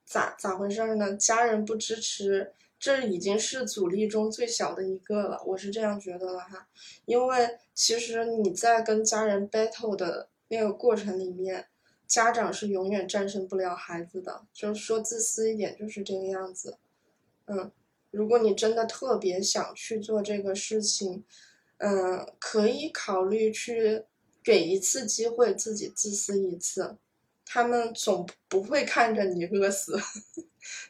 Speaker 1: 咋咋回事呢？家人不支持。这已经是阻力中最小的一个了，我是这样觉得的哈。因为其实你在跟家人 battle 的那个过程里面，家长是永远战胜不了孩子的。就是说自私一点，就是这个样子。嗯，如果你真的特别想去做这个事情，嗯，可以考虑去给一次机会自己自私一次。他们总不会看着你饿死。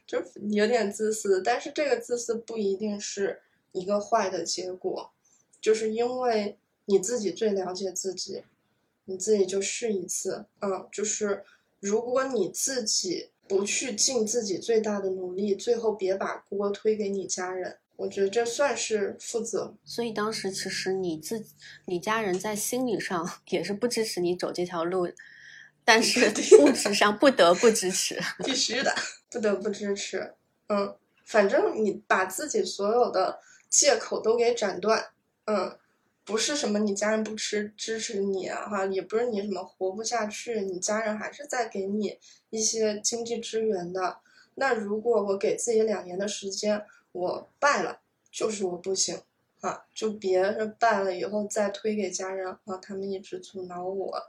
Speaker 1: 就有点自私，但是这个自私不一定是一个坏的结果，就是因为你自己最了解自己，你自己就试一次，嗯，就是如果你自己不去尽自己最大的努力，最后别把锅推给你家人，我觉得这算是负责。
Speaker 2: 所以当时其实你自你家人在心理上 也是不支持你走这条路。但是物质上不得不支持，
Speaker 1: 必须的，不得不支持。嗯，反正你把自己所有的借口都给斩断。嗯，不是什么你家人不吃支持你啊，哈，也不是你什么活不下去，你家人还是在给你一些经济支援的。那如果我给自己两年的时间，我败了，就是我不行。啊，就别败了以后再推给家人啊，他们一直阻挠我，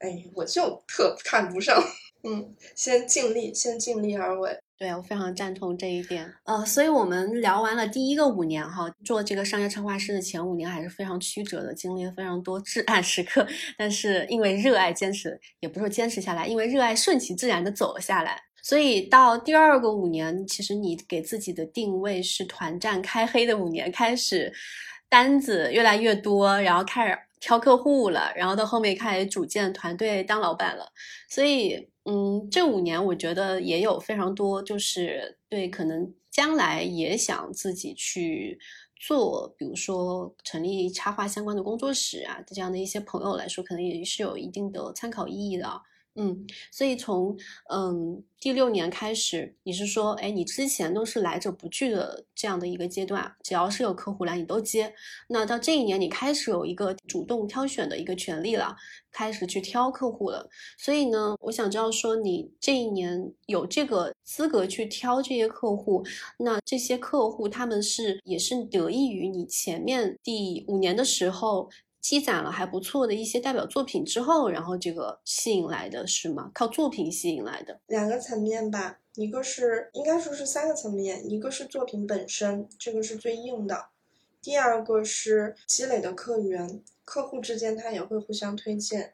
Speaker 1: 哎，我就特看不上。嗯，先尽力，先尽力而为。
Speaker 2: 对我非常赞同这一点。呃，所以我们聊完了第一个五年哈，做这个商业策划师的前五年还是非常曲折的，经历了非常多至暗时刻。但是因为热爱，坚持也不是坚持下来，因为热爱顺其自然的走了下来。所以到第二个五年，其实你给自己的定位是团战开黑的五年，开始单子越来越多，然后开始挑客户了，然后到后面开始组建团队当老板了。所以。嗯，这五年我觉得也有非常多，就是对可能将来也想自己去做，比如说成立插画相关的工作室啊，这样的一些朋友来说，可能也是有一定的参考意义的。嗯，所以从嗯第六年开始，你是说，哎，你之前都是来者不拒的这样的一个阶段，只要是有客户来，你都接。那到这一年，你开始有一个主动挑选的一个权利了，开始去挑客户了。所以呢，我想知道说，你这一年有这个资格去挑这些客户，那这些客户他们是也是得益于你前面第五年的时候。积攒了还不错的一些代表作品之后，然后这个吸引来的是吗？靠作品吸引来的？
Speaker 1: 两个层面吧，一个是应该说是三个层面，一个是作品本身，这个是最硬的；第二个是积累的客源，客户之间他也会互相推荐；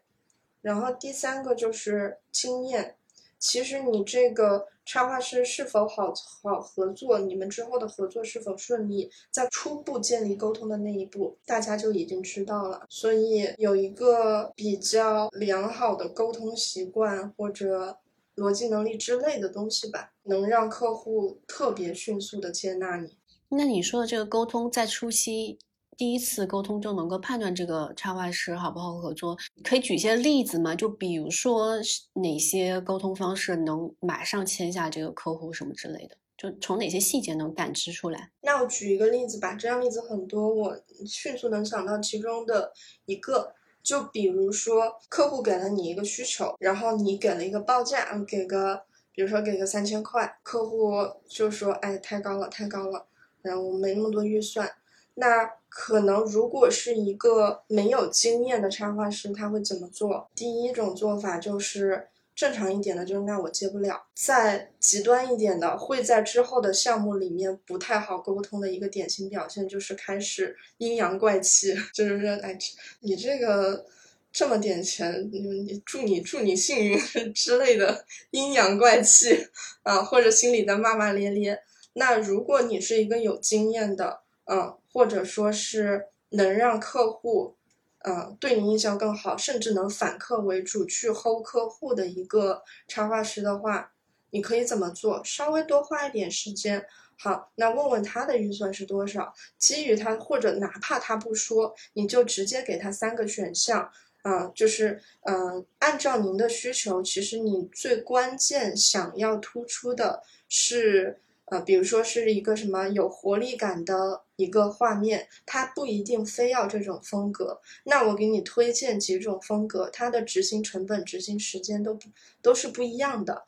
Speaker 1: 然后第三个就是经验。其实你这个插画师是否好好合作，你们之后的合作是否顺利，在初步建立沟通的那一步，大家就已经知道了。所以有一个比较良好的沟通习惯或者逻辑能力之类的东西吧，能让客户特别迅速的接纳你。
Speaker 2: 那你说的这个沟通在初期？第一次沟通就能够判断这个插画师好不好合作，可以举一些例子吗？就比如说哪些沟通方式能马上签下这个客户什么之类的，就从哪些细节能感知出来？
Speaker 1: 那我举一个例子吧，这样例子很多，我迅速能想到其中的一个。就比如说客户给了你一个需求，然后你给了一个报价，给个比如说给个三千块，客户就说哎太高了太高了，然后我没那么多预算。那可能如果是一个没有经验的插画师，他会怎么做？第一种做法就是正常一点的，就是那我接不了。再极端一点的，会在之后的项目里面不太好沟通的一个典型表现，就是开始阴阳怪气，就是说，哎，你这个这么点钱，你祝你祝你幸运 之类的阴阳怪气啊，或者心里在骂骂咧咧。那如果你是一个有经验的，嗯。或者说是能让客户，呃，对你印象更好，甚至能反客为主去 hold 客户的一个插画师的话，你可以怎么做？稍微多花一点时间，好，那问问他的预算是多少？基于他，或者哪怕他不说，你就直接给他三个选项，啊，就是，嗯，按照您的需求，其实你最关键想要突出的是。呃，比如说是一个什么有活力感的一个画面，它不一定非要这种风格。那我给你推荐几种风格，它的执行成本、执行时间都都是不一样的。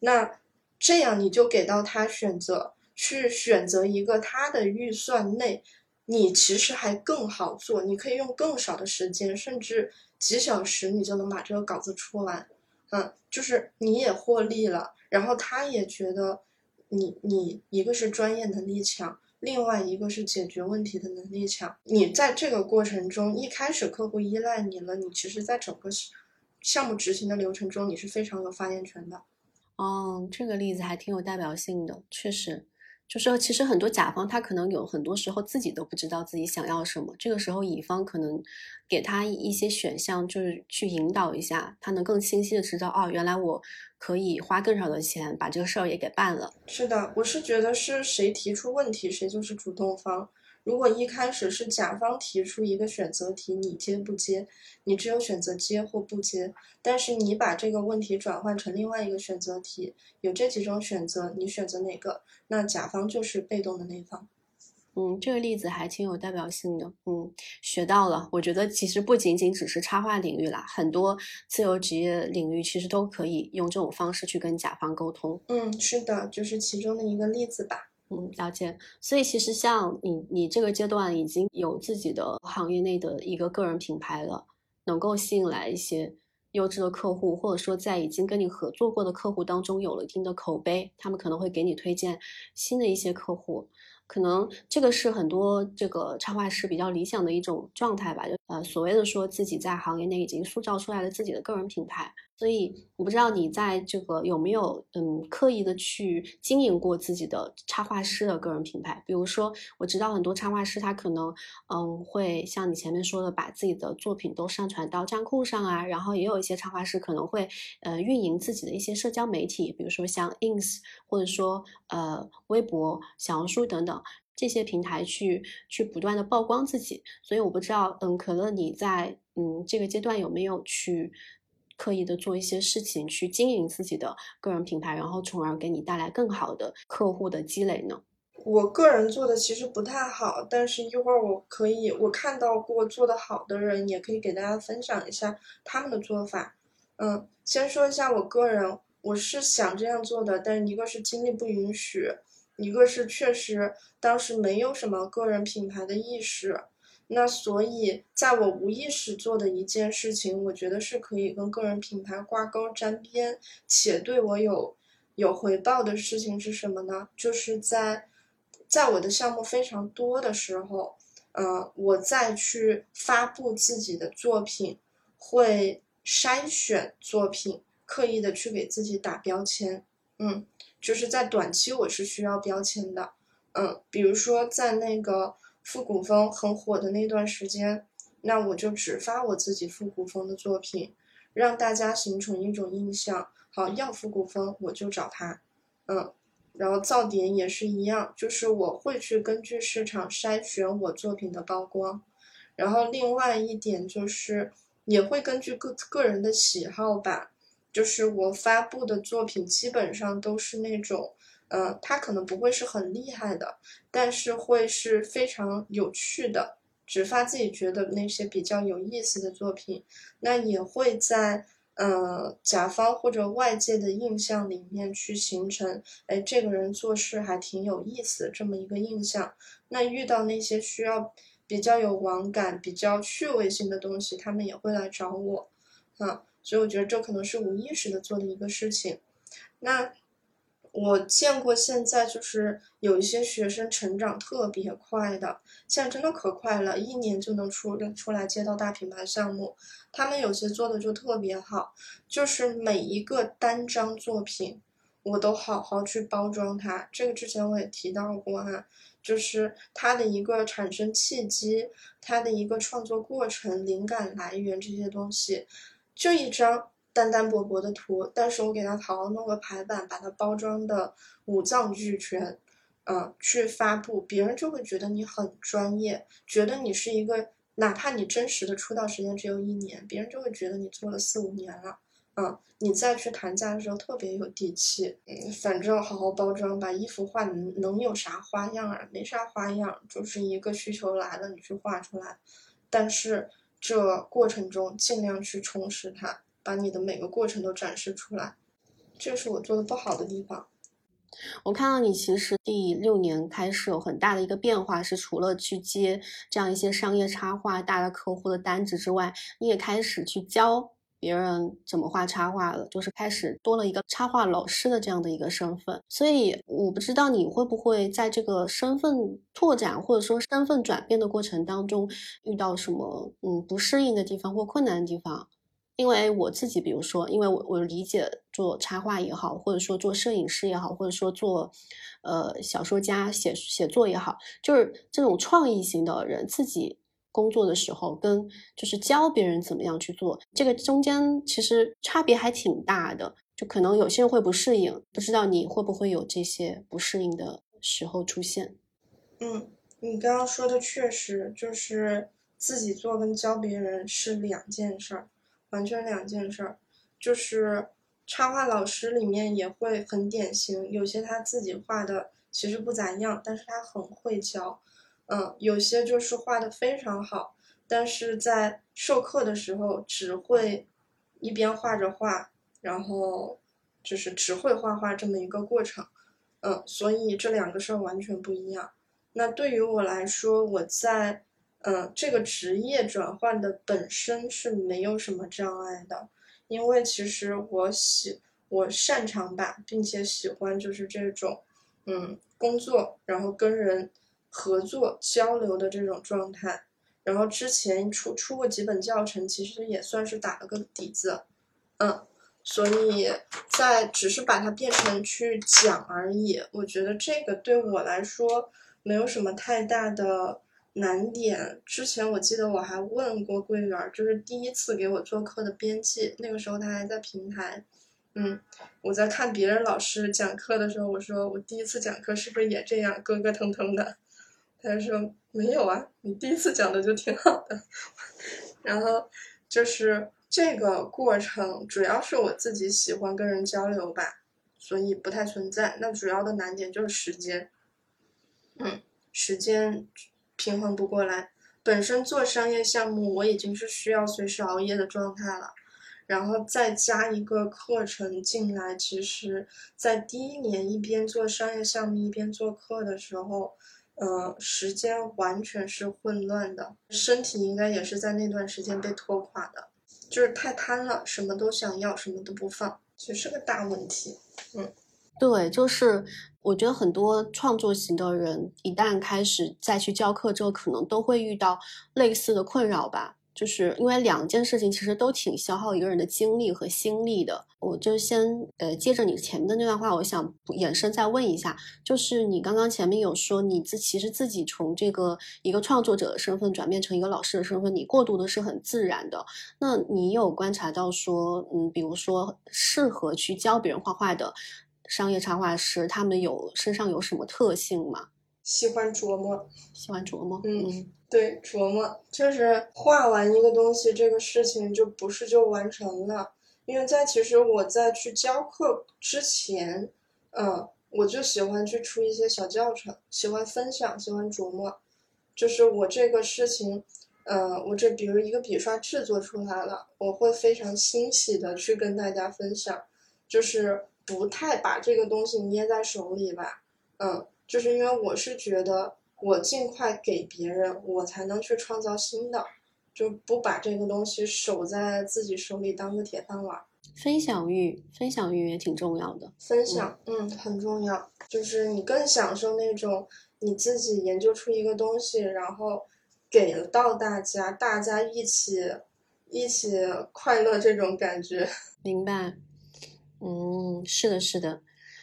Speaker 1: 那这样你就给到他选择，去选择一个他的预算内，你其实还更好做，你可以用更少的时间，甚至几小时，你就能把这个稿子出完。嗯，就是你也获利了，然后他也觉得。你你一个是专业能力强，另外一个是解决问题的能力强。你在这个过程中，一开始客户依赖你了，你其实在整个项目执行的流程中，你是非常有发言权的。
Speaker 2: 哦，这个例子还挺有代表性的，确实。就是其实很多甲方他可能有很多时候自己都不知道自己想要什么，这个时候乙方可能给他一些选项，就是去引导一下，他能更清晰的知道，哦，原来我可以花更少的钱把这个事儿也给办了。
Speaker 1: 是的，我是觉得是谁提出问题，谁就是主动方。如果一开始是甲方提出一个选择题，你接不接？你只有选择接或不接。但是你把这个问题转换成另外一个选择题，有这几种选择，你选择哪个？那甲方就是被动的那方。
Speaker 2: 嗯，这个例子还挺有代表性的。嗯，学到了。我觉得其实不仅仅只是插画领域啦，很多自由职业领域其实都可以用这种方式去跟甲方沟通。
Speaker 1: 嗯，是的，就是其中的一个例子吧。
Speaker 2: 嗯，了解。所以其实像你，你这个阶段已经有自己的行业内的一个个人品牌了，能够吸引来一些优质的客户，或者说在已经跟你合作过的客户当中有了一定的口碑，他们可能会给你推荐新的一些客户。可能这个是很多这个插画师比较理想的一种状态吧，就呃所谓的说自己在行业内已经塑造出来了自己的个人品牌。所以我不知道你在这个有没有嗯刻意的去经营过自己的插画师的个人品牌，比如说我知道很多插画师他可能嗯会像你前面说的把自己的作品都上传到站酷上啊，然后也有一些插画师可能会呃运营自己的一些社交媒体，比如说像 ins 或者说呃微博、小红书等等这些平台去去不断的曝光自己。所以我不知道嗯可乐你在嗯这个阶段有没有去。刻意的做一些事情去经营自己的个人品牌，然后从而给你带来更好的客户的积累呢？
Speaker 1: 我个人做的其实不太好，但是一会儿我可以，我看到过做的好的人，也可以给大家分享一下他们的做法。嗯，先说一下我个人，我是想这样做的，但一个是精力不允许，一个是确实当时没有什么个人品牌的意识。那所以，在我无意识做的一件事情，我觉得是可以跟个人品牌挂钩沾边，且对我有有回报的事情是什么呢？就是在在我的项目非常多的时候，呃，我再去发布自己的作品，会筛选作品，刻意的去给自己打标签，嗯，就是在短期我是需要标签的，嗯，比如说在那个。复古风很火的那段时间，那我就只发我自己复古风的作品，让大家形成一种印象。好，要复古风我就找他，嗯，然后噪点也是一样，就是我会去根据市场筛选我作品的曝光，然后另外一点就是也会根据个个人的喜好吧，就是我发布的作品基本上都是那种。呃，他可能不会是很厉害的，但是会是非常有趣的，只发自己觉得那些比较有意思的作品，那也会在呃甲方或者外界的印象里面去形成，哎，这个人做事还挺有意思这么一个印象。那遇到那些需要比较有网感、比较趣味性的东西，他们也会来找我，啊，所以我觉得这可能是无意识的做的一个事情。那。我见过现在就是有一些学生成长特别快的，现在真的可快了，一年就能出出来接到大品牌项目。他们有些做的就特别好，就是每一个单张作品，我都好好去包装它。这个之前我也提到过哈，就是它的一个产生契机，它的一个创作过程、灵感来源这些东西，就一张。单单薄薄的图，但是我给它好好弄个排版，把它包装的五脏俱全，嗯，去发布，别人就会觉得你很专业，觉得你是一个，哪怕你真实的出道时间只有一年，别人就会觉得你做了四五年了，嗯，你再去谈价的时候特别有底气，嗯，反正好好包装，把衣服画能有啥花样啊？没啥花样，就是一个需求来了你去画出来，但是这过程中尽量去充实它。把你的每个过程都展示出来，这是我做的不好的地方。
Speaker 2: 我看到你其实第六年开始有很大的一个变化，是除了去接这样一些商业插画大的客户的单子之外，你也开始去教别人怎么画插画了，就是开始多了一个插画老师的这样的一个身份。所以我不知道你会不会在这个身份拓展或者说身份转变的过程当中遇到什么嗯不适应的地方或困难的地方。因为我自己，比如说，因为我我理解做插画也好，或者说做摄影师也好，或者说做，呃，小说家写写作也好，就是这种创意型的人自己工作的时候，跟就是教别人怎么样去做，这个中间其实差别还挺大的，就可能有些人会不适应，不知道你会不会有这些不适应的时候出现？
Speaker 1: 嗯，你刚刚说的确实就是自己做跟教别人是两件事儿。完全两件事儿，就是插画老师里面也会很典型，有些他自己画的其实不咋样，但是他很会教，嗯，有些就是画的非常好，但是在授课的时候只会一边画着画，然后就是只会画画这么一个过程，嗯，所以这两个事儿完全不一样。那对于我来说，我在嗯这个职业转换的本身是没有什么障碍的，因为其实我喜我擅长吧，并且喜欢就是这种嗯工作，然后跟人合作交流的这种状态。然后之前出出过几本教程，其实也算是打了个底子，嗯。所以，在只是把它变成去讲而已。我觉得这个对我来说没有什么太大的难点。之前我记得我还问过桂圆，就是第一次给我做课的编辑，那个时候他还在平台。嗯，我在看别人老师讲课的时候，我说我第一次讲课是不是也这样咯咯腾腾的？他就说没有啊，你第一次讲的就挺好的。然后就是。这个过程主要是我自己喜欢跟人交流吧，所以不太存在。那主要的难点就是时间，嗯，时间平衡不过来。本身做商业项目，我已经是需要随时熬夜的状态了，然后再加一个课程进来，其实，在第一年一边做商业项目一边做课的时候，呃，时间完全是混乱的，身体应该也是在那段时间被拖垮的。就是太贪了，什么都想要，什么都不放，其实是个大问题。嗯，
Speaker 2: 对，就是我觉得很多创作型的人，一旦开始再去教课之后，可能都会遇到类似的困扰吧。就是因为两件事情其实都挺消耗一个人的精力和心力的。我就先呃接着你前面的那段话，我想延伸再问一下，就是你刚刚前面有说你自其实自己从这个一个创作者的身份转变成一个老师的身份，你过渡的是很自然的。那你有观察到说，嗯，比如说适合去教别人画画的商业插画师，他们有身上有什么特性吗？
Speaker 1: 喜欢琢磨，
Speaker 2: 喜欢琢磨，
Speaker 1: 嗯。对，琢磨就是画完一个东西，这个事情就不是就完成了。因为在其实我在去教课之前，嗯，我就喜欢去出一些小教程，喜欢分享，喜欢琢磨。就是我这个事情，嗯，我这比如一个笔刷制作出来了，我会非常欣喜的去跟大家分享，就是不太把这个东西捏在手里吧，嗯，就是因为我是觉得。我尽快给别人，我才能去创造新的，就不把这个东西守在自己手里当个铁饭碗。
Speaker 2: 分享欲，分享欲也挺重要的。
Speaker 1: 分享，嗯，很重要。就是你更享受那种你自己研究出一个东西，然后给到大家，大家一起一起快乐这种感觉。
Speaker 2: 明白。嗯，是的，是的。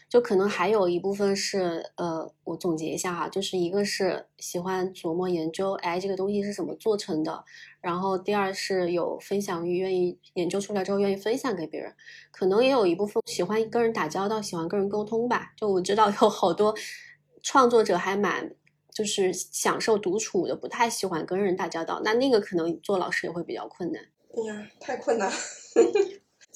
Speaker 2: 就可能还有一部分是，呃，我总结一下哈，就是一个是喜欢琢磨研究，哎，这个东西是怎么做成的，然后第二是有分享欲，愿意研究出来之后愿意分享给别人，可能也有一部分喜欢跟人打交道，喜欢跟人沟通吧。就我知道有好多创作者还蛮就是享受独处的，不太喜欢跟人打交道，那那个可能做老师也会比较困难。
Speaker 1: 哎呀，太困难，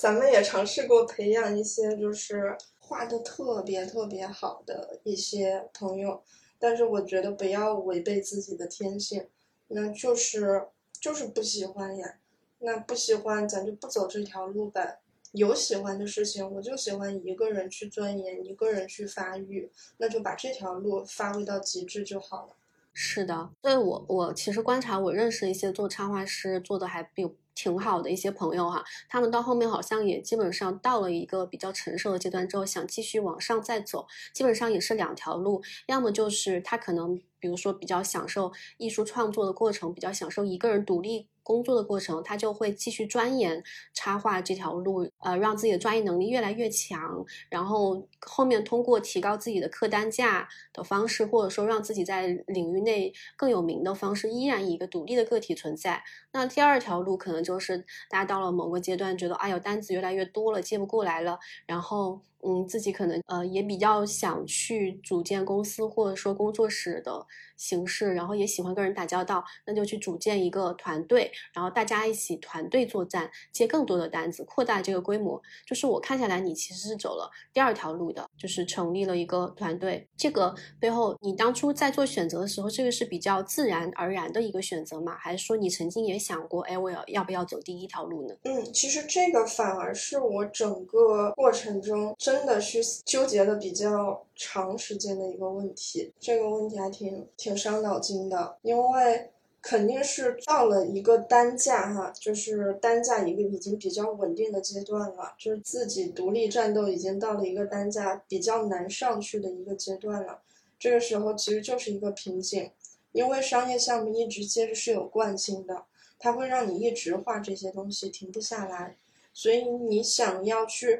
Speaker 1: 咱们也尝试过培养一些就是。画的特别特别好的一些朋友，但是我觉得不要违背自己的天性，那就是就是不喜欢呀，那不喜欢咱就不走这条路呗。有喜欢的事情，我就喜欢一个人去钻研，一个人去发育，那就把这条路发挥到极致就好了。
Speaker 2: 是的，所以我我其实观察我认识一些做插画师做的还比。挺好的一些朋友哈，他们到后面好像也基本上到了一个比较成熟的阶段之后，想继续往上再走，基本上也是两条路，要么就是他可能比如说比较享受艺术创作的过程，比较享受一个人独立。工作的过程，他就会继续钻研插画这条路，呃，让自己的专业能力越来越强。然后后面通过提高自己的客单价的方式，或者说让自己在领域内更有名的方式，依然以一个独立的个体存在。那第二条路可能就是大家到了某个阶段，觉得哎呦单子越来越多了，接不过来了，然后。嗯，自己可能呃也比较想去组建公司或者说工作室的形式，然后也喜欢跟人打交道，那就去组建一个团队，然后大家一起团队作战，接更多的单子，扩大这个规模。就是我看下来，你其实是走了第二条路的，就是成立了一个团队。这个背后，你当初在做选择的时候，这个是比较自然而然的一个选择吗？还是说你曾经也想过，哎，我要要不要走第一条路呢？
Speaker 1: 嗯，其实这个反而是我整个过程中。真的是纠结了比较长时间的一个问题。这个问题还挺挺伤脑筋的，因为肯定是到了一个单价哈，就是单价一个已经比较稳定的阶段了，就是自己独立战斗已经到了一个单价比较难上去的一个阶段了。这个时候其实就是一个瓶颈，因为商业项目一直接着是有惯性的，它会让你一直画这些东西停不下来，所以你想要去。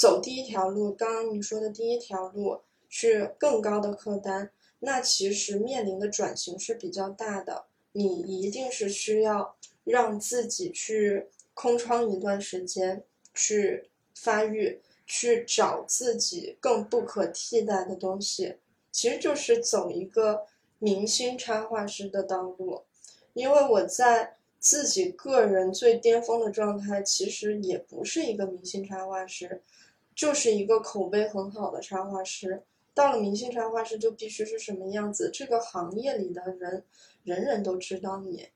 Speaker 1: 走第一条路，刚刚你说的第一条路，去更高的客单，那其实面临的转型是比较大的。你一定是需要让自己去空窗一段时间，去发育，去找自己更不可替代的东西。其实就是走一个明星插画师的道路，因为我在自己个人最巅峰的状态，其实也不是一个明星插画师。就是一个口碑很好的插画师，到了明星插画师就必须是什么样子？这个行业里的人，人人都知道你，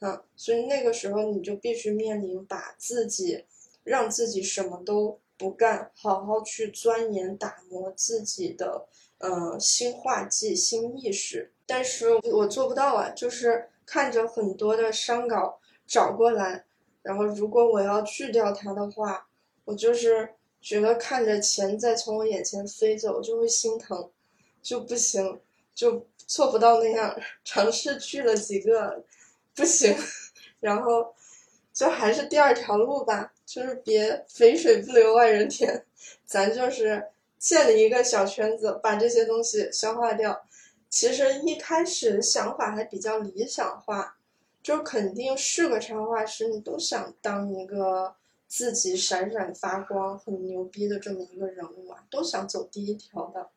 Speaker 1: 嗯，所以那个时候你就必须面临把自己，让自己什么都不干，好好去钻研打磨自己的，呃，新画技、新意识。但是我做不到啊，就是看着很多的商稿找过来，然后如果我要去掉它的话，我就是。觉得看着钱在从我眼前飞走，就会心疼，就不行，就做不到那样。尝试去了几个，不行，然后就还是第二条路吧，就是别肥水不流外人田，咱就是建立一个小圈子，把这些东西消化掉。其实一开始想法还比较理想化，就肯定是个插画师，你都想当一个。自己闪闪发光、很牛逼的这么一个人物啊，都想走第一条的。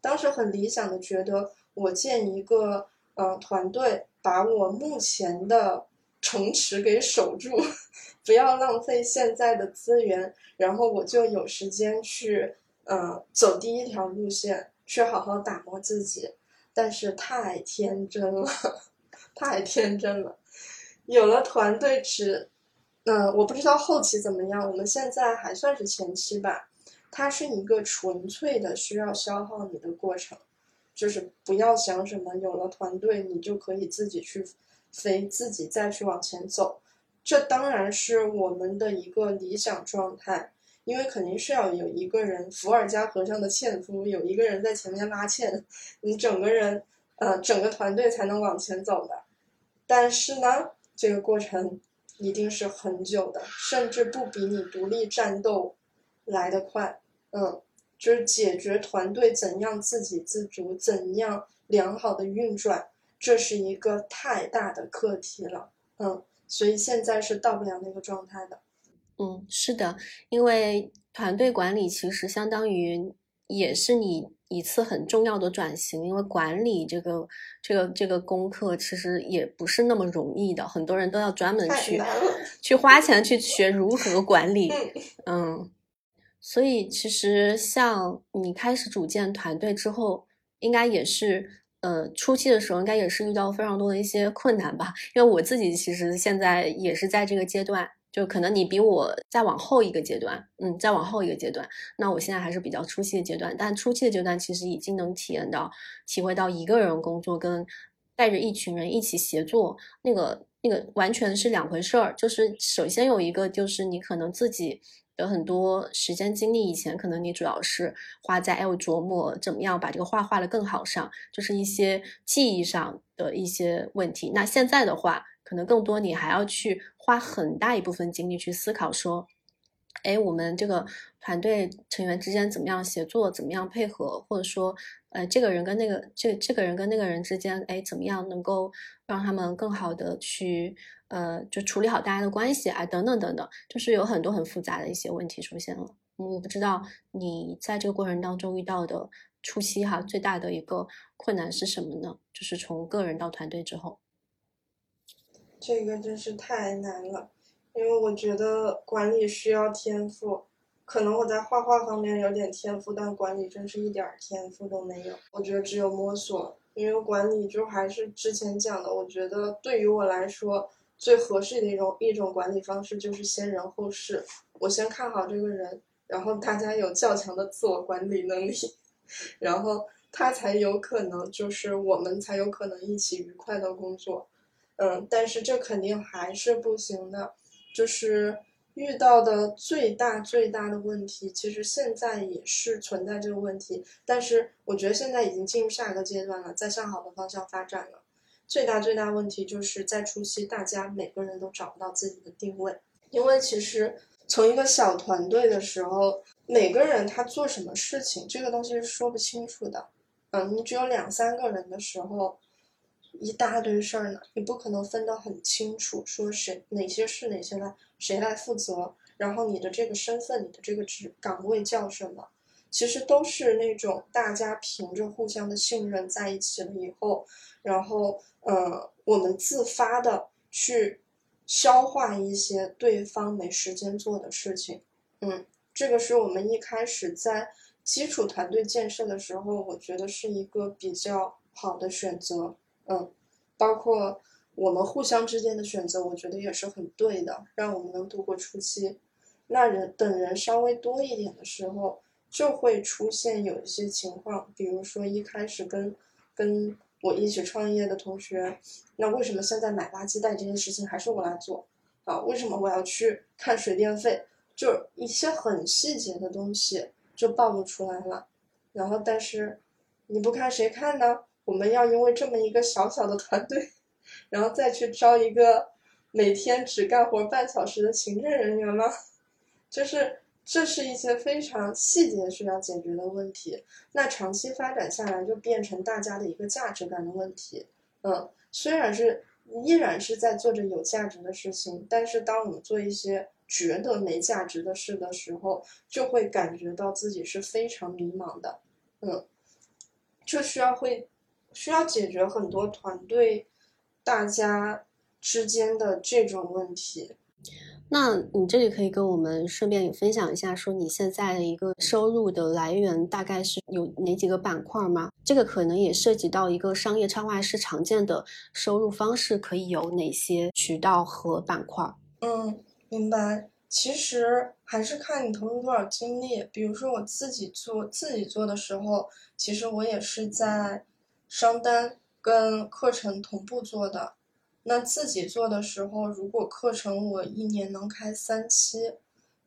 Speaker 1: 当时很理想的觉得，我建一个呃团队，把我目前的城池给守住，不要浪费现在的资源，然后我就有时间去呃走第一条路线，去好好打磨自己。但是太天真了，太天真了，有了团队只。嗯，我不知道后期怎么样。我们现在还算是前期吧，它是一个纯粹的需要消耗你的过程，就是不要想什么有了团队你就可以自己去飞，自己再去往前走。这当然是我们的一个理想状态，因为肯定是要有一个人伏尔加河上的纤夫，有一个人在前面拉纤，你整个人呃整个团队才能往前走的。但是呢，这个过程。一定是很久的，甚至不比你独立战斗来得快。嗯，就是解决团队怎样自给自足，怎样良好的运转，这是一个太大的课题了。嗯，所以现在是到不了那个状态的。
Speaker 2: 嗯，是的，因为团队管理其实相当于也是你。一次很重要的转型，因为管理这个这个这个功课其实也不是那么容易的，很多人都要专门去去花钱去学如何管理，嗯，所以其实像你开始组建团队之后，应该也是呃初期的时候，应该也是遇到非常多的一些困难吧，因为我自己其实现在也是在这个阶段。就可能你比我再往后一个阶段，嗯，再往后一个阶段，那我现在还是比较初期的阶段，但初期的阶段其实已经能体验到、体会到一个人工作跟带着一群人一起协作，那个那个完全是两回事儿。就是首先有一个，就是你可能自己有很多时间精力，以前可能你主要是花在哎我琢磨怎么样把这个画画的更好上，就是一些记忆上的一些问题。那现在的话。可能更多，你还要去花很大一部分精力去思考，说，哎，我们这个团队成员之间怎么样协作，怎么样配合，或者说，呃，这个人跟那个这这个人跟那个人之间，哎，怎么样能够让他们更好的去，呃，就处理好大家的关系啊，等等等等，就是有很多很复杂的一些问题出现了。我不知道你在这个过程当中遇到的初期哈最大的一个困难是什么呢？就是从个人到团队之后。
Speaker 1: 这个真是太难了，因为我觉得管理需要天赋，可能我在画画方面有点天赋，但管理真是一点天赋都没有。我觉得只有摸索，因为管理就还是之前讲的，我觉得对于我来说最合适的一种一种管理方式就是先人后事。我先看好这个人，然后大家有较强的自我管理能力，然后他才有可能就是我们才有可能一起愉快的工作。嗯，但是这肯定还是不行的，就是遇到的最大最大的问题，其实现在也是存在这个问题，但是我觉得现在已经进入下一个阶段了，在向好的方向发展了。最大最大问题就是在初期，大家每个人都找不到自己的定位，因为其实从一个小团队的时候，每个人他做什么事情，这个东西是说不清楚的。嗯，你只有两三个人的时候。一大堆事儿呢，你不可能分得很清楚，说谁哪些是哪些来，谁来负责，然后你的这个身份，你的这个职岗位叫什么，其实都是那种大家凭着互相的信任在一起了以后，然后呃，我们自发的去消化一些对方没时间做的事情，嗯，这个是我们一开始在基础团队建设的时候，我觉得是一个比较好的选择。嗯，包括我们互相之间的选择，我觉得也是很对的，让我们能度过初期。那人等人稍微多一点的时候，就会出现有一些情况，比如说一开始跟跟我一起创业的同学，那为什么现在买垃圾袋这件事情还是我来做？啊，为什么我要去看水电费？就一些很细节的东西就暴露出来了。然后，但是你不看谁看呢？我们要因为这么一个小小的团队，然后再去招一个每天只干活半小时的行政人员吗？就是这是一些非常细节需要解决的问题。那长期发展下来，就变成大家的一个价值感的问题。嗯，虽然是依然是在做着有价值的事情，但是当我们做一些觉得没价值的事的时候，就会感觉到自己是非常迷茫的。嗯，就需要会。需要解决很多团队大家之间的这种问题。
Speaker 2: 那你这里可以跟我们顺便也分享一下，说你现在的一个收入的来源大概是有哪几个板块吗？这个可能也涉及到一个商业插画师常见的收入方式，可以有哪些渠道和板块？
Speaker 1: 嗯，明白。其实还是看你投入多少精力。比如说我自己做自己做的时候，其实我也是在。商单跟课程同步做的，那自己做的时候，如果课程我一年能开三期，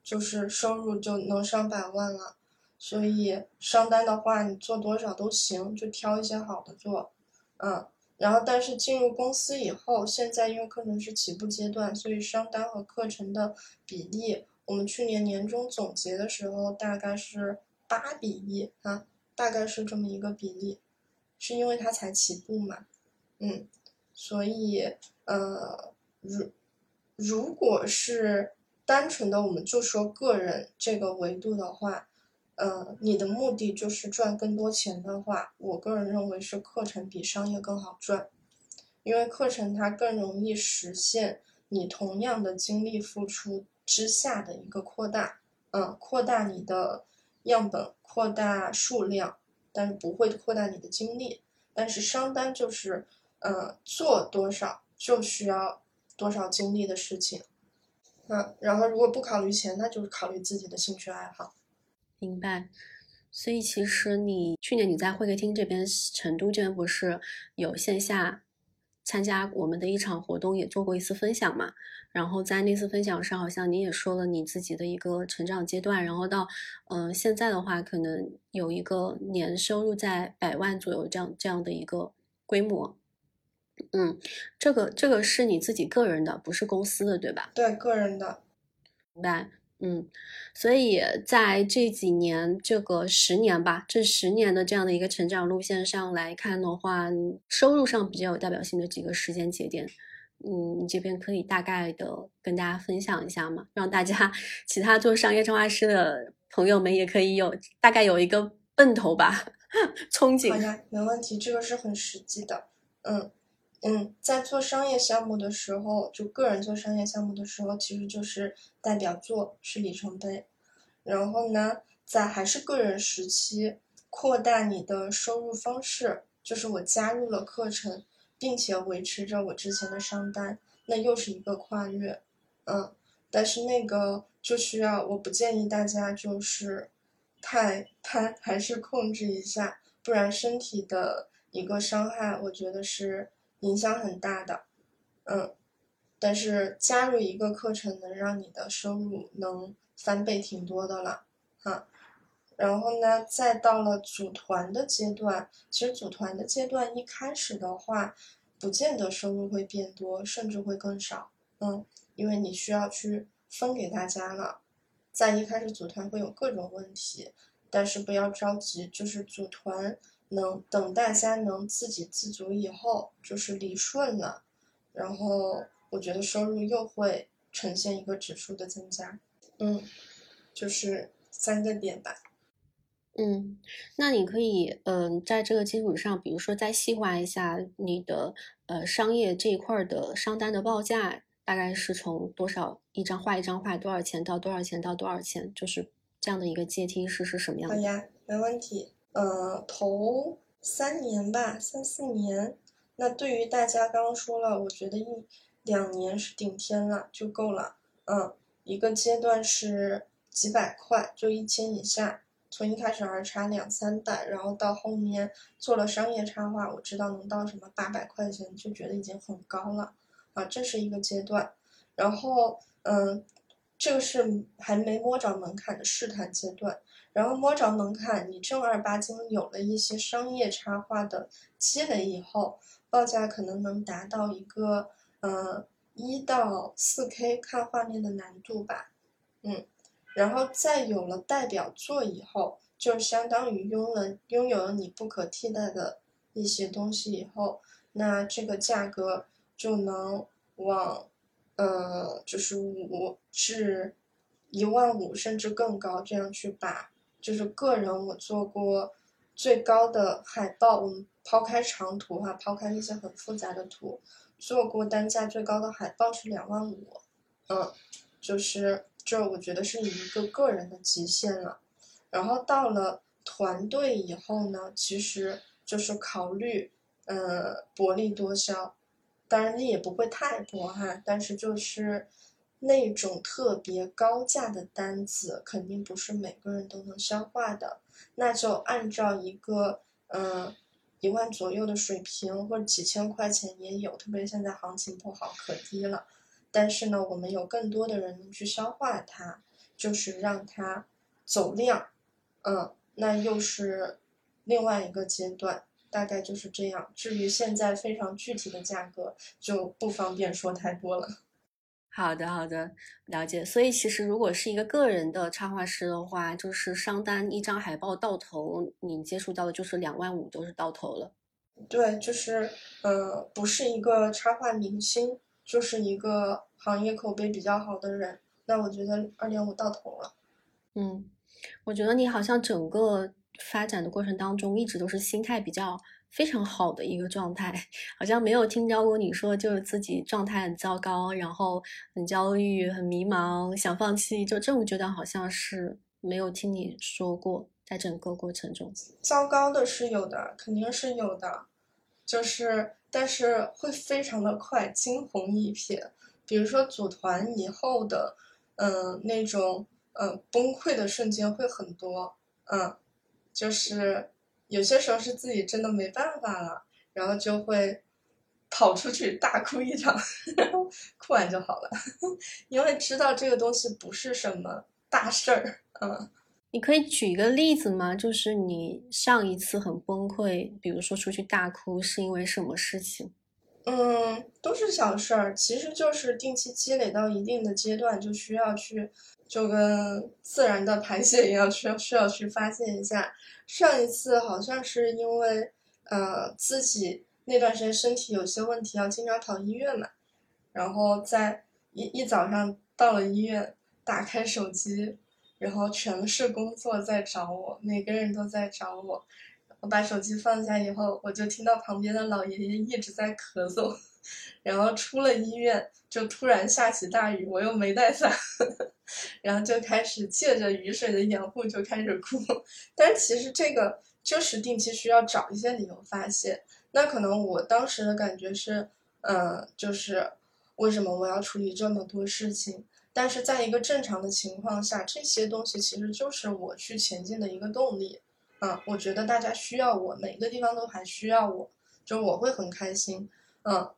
Speaker 1: 就是收入就能上百万了。所以商单的话，你做多少都行，就挑一些好的做，嗯。然后，但是进入公司以后，现在因为课程是起步阶段，所以商单和课程的比例，我们去年年终总结的时候大概是八比一啊，大概是这么一个比例。是因为它才起步嘛，嗯，所以呃，如如果是单纯的我们就说个人这个维度的话，呃，你的目的就是赚更多钱的话，我个人认为是课程比商业更好赚，因为课程它更容易实现你同样的精力付出之下的一个扩大，嗯，扩大你的样本，扩大数量。但是不会扩大你的精力，但是商单就是，呃，做多少就需要多少精力的事情，嗯，然后如果不考虑钱，那就是考虑自己的兴趣爱好。
Speaker 2: 明白。所以其实你去年你在会客厅这边，成都这边不是有线下？参加我们的一场活动，也做过一次分享嘛。然后在那次分享上，好像你也说了你自己的一个成长阶段。然后到嗯现在的话，可能有一个年收入在百万左右这样这样的一个规模。嗯，这个这个是你自己个人的，不是公司的，对吧？
Speaker 1: 对，个人的。
Speaker 2: 明白。嗯，所以在这几年，这个十年吧，这十年的这样的一个成长路线上来看的话，收入上比较有代表性的几个时间节点，嗯，你这边可以大概的跟大家分享一下嘛？让大家其他做商业插画师的朋友们也可以有大概有一个奔头吧，憧憬。
Speaker 1: 好呀，没问题，这个是很实际的，嗯。嗯，在做商业项目的时候，就个人做商业项目的时候，其实就是代表作是里程碑。然后呢，在还是个人时期，扩大你的收入方式，就是我加入了课程，并且维持着我之前的商单，那又是一个跨越。嗯，但是那个就需要，我不建议大家就是太贪还是控制一下，不然身体的一个伤害，我觉得是影响很大的。嗯，但是加入一个课程能让你的收入能翻倍挺多的了，哈。然后呢，再到了组团的阶段，其实组团的阶段一开始的话，不见得收入会变多，甚至会更少。嗯，因为你需要去分给大家了。在一开始组团会有各种问题，但是不要着急，就是组团能等大家能自给自足以后，就是理顺了，然后我觉得收入又会呈现一个指数的增加。嗯，就是三个点吧。
Speaker 2: 嗯，那你可以，嗯，在这个基础上，比如说再细化一下你的，呃，商业这一块的商单的报价，大概是从多少一张画一张画多少钱到多少钱到多少钱，就是这样的一个阶梯式是什么样的？
Speaker 1: 好呀，没问题。呃，头三年吧，三四年。那对于大家刚刚说了，我觉得一两年是顶天了，就够了。嗯，一个阶段是几百块，就一千以下。从一开始还是插两三代，然后到后面做了商业插画，我知道能到什么八百块钱，就觉得已经很高了啊，这是一个阶段。然后，嗯，这个是还没摸着门槛的试探阶段。然后摸着门槛，你正儿八经有了一些商业插画的积累以后，报价可能能达到一个，嗯，一到四 K 看画面的难度吧，嗯。然后再有了代表作以后，就相当于拥了拥有了你不可替代的一些东西以后，那这个价格就能往，呃，就是五至一万五甚至更高这样去把。就是个人我做过最高的海报，我们抛开长图哈，抛开那些很复杂的图，做过单价最高的海报是两万五，嗯，就是。这我觉得是你一个个人的极限了，然后到了团队以后呢，其实就是考虑，呃，薄利多销，当然也不会太薄哈，但是就是那种特别高价的单子，肯定不是每个人都能消化的，那就按照一个，嗯，一万左右的水平或者几千块钱也有，特别现在行情不好，可低了。但是呢，我们有更多的人能去消化它，就是让它走量，嗯，那又是另外一个阶段，大概就是这样。至于现在非常具体的价格，就不方便说太多了。
Speaker 2: 好的，好的，了解。所以其实如果是一个个人的插画师的话，就是商单一张海报到头，你接触到的就是两万五都是到头了。
Speaker 1: 对，就是，呃，不是一个插画明星。就是一个行业口碑比较好的人，那我觉得二点五到头了。
Speaker 2: 嗯，我觉得你好像整个发展的过程当中，一直都是心态比较非常好的一个状态，好像没有听到过你说就是自己状态很糟糕，然后很焦虑、很迷茫、想放弃，就这种阶段好像是没有听你说过，在整个过程中。
Speaker 1: 糟糕的是有的，肯定是有的，就是。但是会非常的快，惊鸿一瞥。比如说组团以后的，嗯，那种嗯崩溃的瞬间会很多，嗯，就是有些时候是自己真的没办法了，然后就会跑出去大哭一场，哭完就好了，因为知道这个东西不是什么大事儿，嗯。
Speaker 2: 你可以举一个例子吗？就是你上一次很崩溃，比如说出去大哭，是因为什么事情？
Speaker 1: 嗯，都是小事儿，其实就是定期积累到一定的阶段，就需要去，就跟自然的排泄一样，需要需要去发泄一下。上一次好像是因为，呃，自己那段时间身体有些问题，要经常跑医院嘛，然后在一一早上到了医院，打开手机。然后全是工作在找我，每个人都在找我。我把手机放下以后，我就听到旁边的老爷爷一直在咳嗽。然后出了医院，就突然下起大雨，我又没带伞，然后就开始借着雨水的掩护就开始哭。但其实这个就是定期需要找一些理由发泄。那可能我当时的感觉是，嗯，就是为什么我要处理这么多事情？但是在一个正常的情况下，这些东西其实就是我去前进的一个动力。嗯，我觉得大家需要我，每个地方都还需要我，就我会很开心。嗯，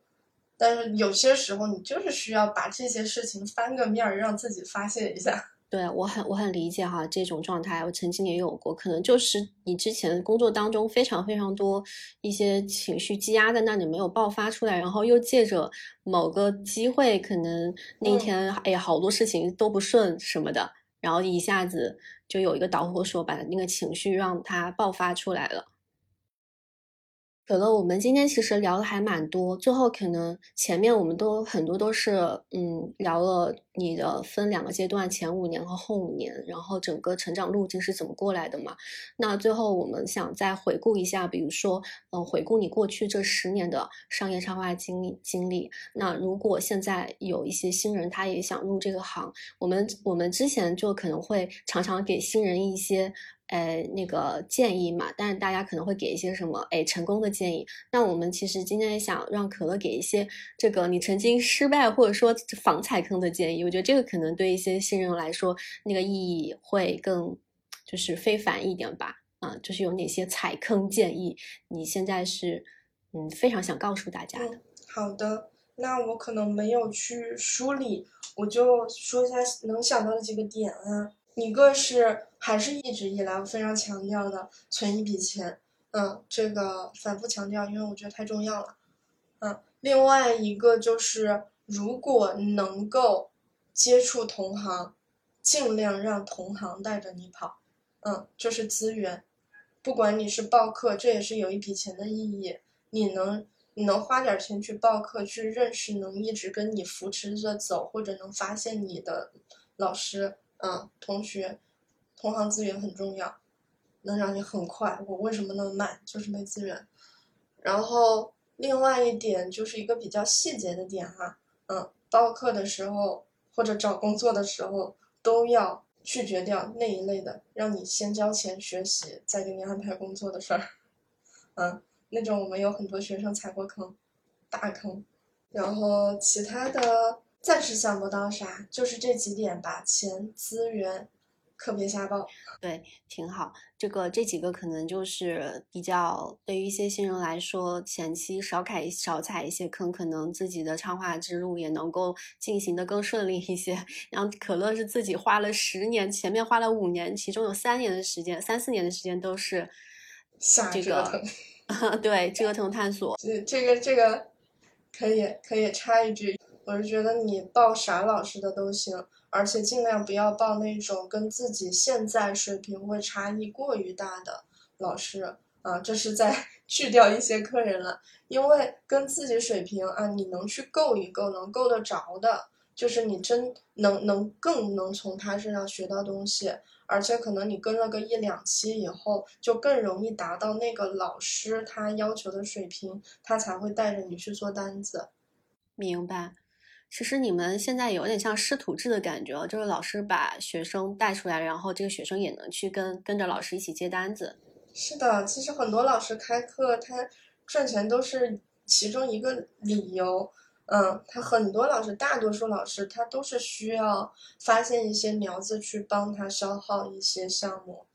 Speaker 1: 但是有些时候你就是需要把这些事情翻个面儿，让自己发泄一下。
Speaker 2: 对我很我很理解哈这种状态，我曾经也有过，可能就是你之前工作当中非常非常多一些情绪积压在那里没有爆发出来，然后又借着某个机会，可能那天哎呀好多事情都不顺什么的，然后一下子就有一个导火索，把那个情绪让它爆发出来了。可乐，我们今天其实聊的还蛮多，最后可能前面我们都很多都是嗯聊了你的分两个阶段，前五年和后五年，然后整个成长路径是怎么过来的嘛？那最后我们想再回顾一下，比如说嗯回顾你过去这十年的商业插画经历经历。那如果现在有一些新人他也想入这个行，我们我们之前就可能会常常给新人一些。呃，那个建议嘛，但是大家可能会给一些什么，哎，成功的建议。那我们其实今天也想让可乐给一些这个你曾经失败或者说防踩坑的建议。我觉得这个可能对一些新人来说，那个意义会更就是非凡一点吧。啊，就是有哪些踩坑建议，你现在是嗯非常想告诉大家的。
Speaker 1: 好的，那我可能没有去梳理，我就说一下能想到的几个点啊。一个是还是一直以来我非常强调的存一笔钱，嗯，这个反复强调，因为我觉得太重要了，嗯，另外一个就是如果能够接触同行，尽量让同行带着你跑，嗯，这是资源，不管你是报课，这也是有一笔钱的意义，你能你能花点钱去报课，去认识能一直跟你扶持着走，或者能发现你的老师。嗯，同学，同行资源很重要，能让你很快。我为什么那么慢？就是没资源。然后另外一点就是一个比较细节的点哈，嗯，报课的时候或者找工作的时候都要拒绝掉那一类的，让你先交钱学习，再给你安排工作的事儿。嗯，那种我们有很多学生踩过坑，大坑。然后其他的。暂时想不到啥，就是这几点吧。钱、资源，可别瞎报。
Speaker 2: 对，挺好。这个这几个可能就是比较对于一些新人来说，前期少踩少踩一些坑，可能自己的插画之路也能够进行的更顺利一些。然后可乐是自己花了十年，前面花了五年，其中有三年的时间，三四年的时间都是这个 对折腾探索。
Speaker 1: 这这个这个可以可以插一句。我是觉得你报啥老师的都行，而且尽量不要报那种跟自己现在水平会差异过于大的老师啊，这是在 去掉一些客人了。因为跟自己水平啊，你能去够一够，能够得着的，就是你真能能更能从他身上学到东西，而且可能你跟了个一两期以后，就更容易达到那个老师他要求的水平，他才会带着你去做单子。
Speaker 2: 明白。其实你们现在有点像师徒制的感觉，就是老师把学生带出来，然后这个学生也能去跟跟着老师一起接单子。
Speaker 1: 是的，其实很多老师开课，他赚钱都是其中一个理由。嗯，他很多老师，大多数老师，他都是需要发现一些苗子去帮他消耗一些项目。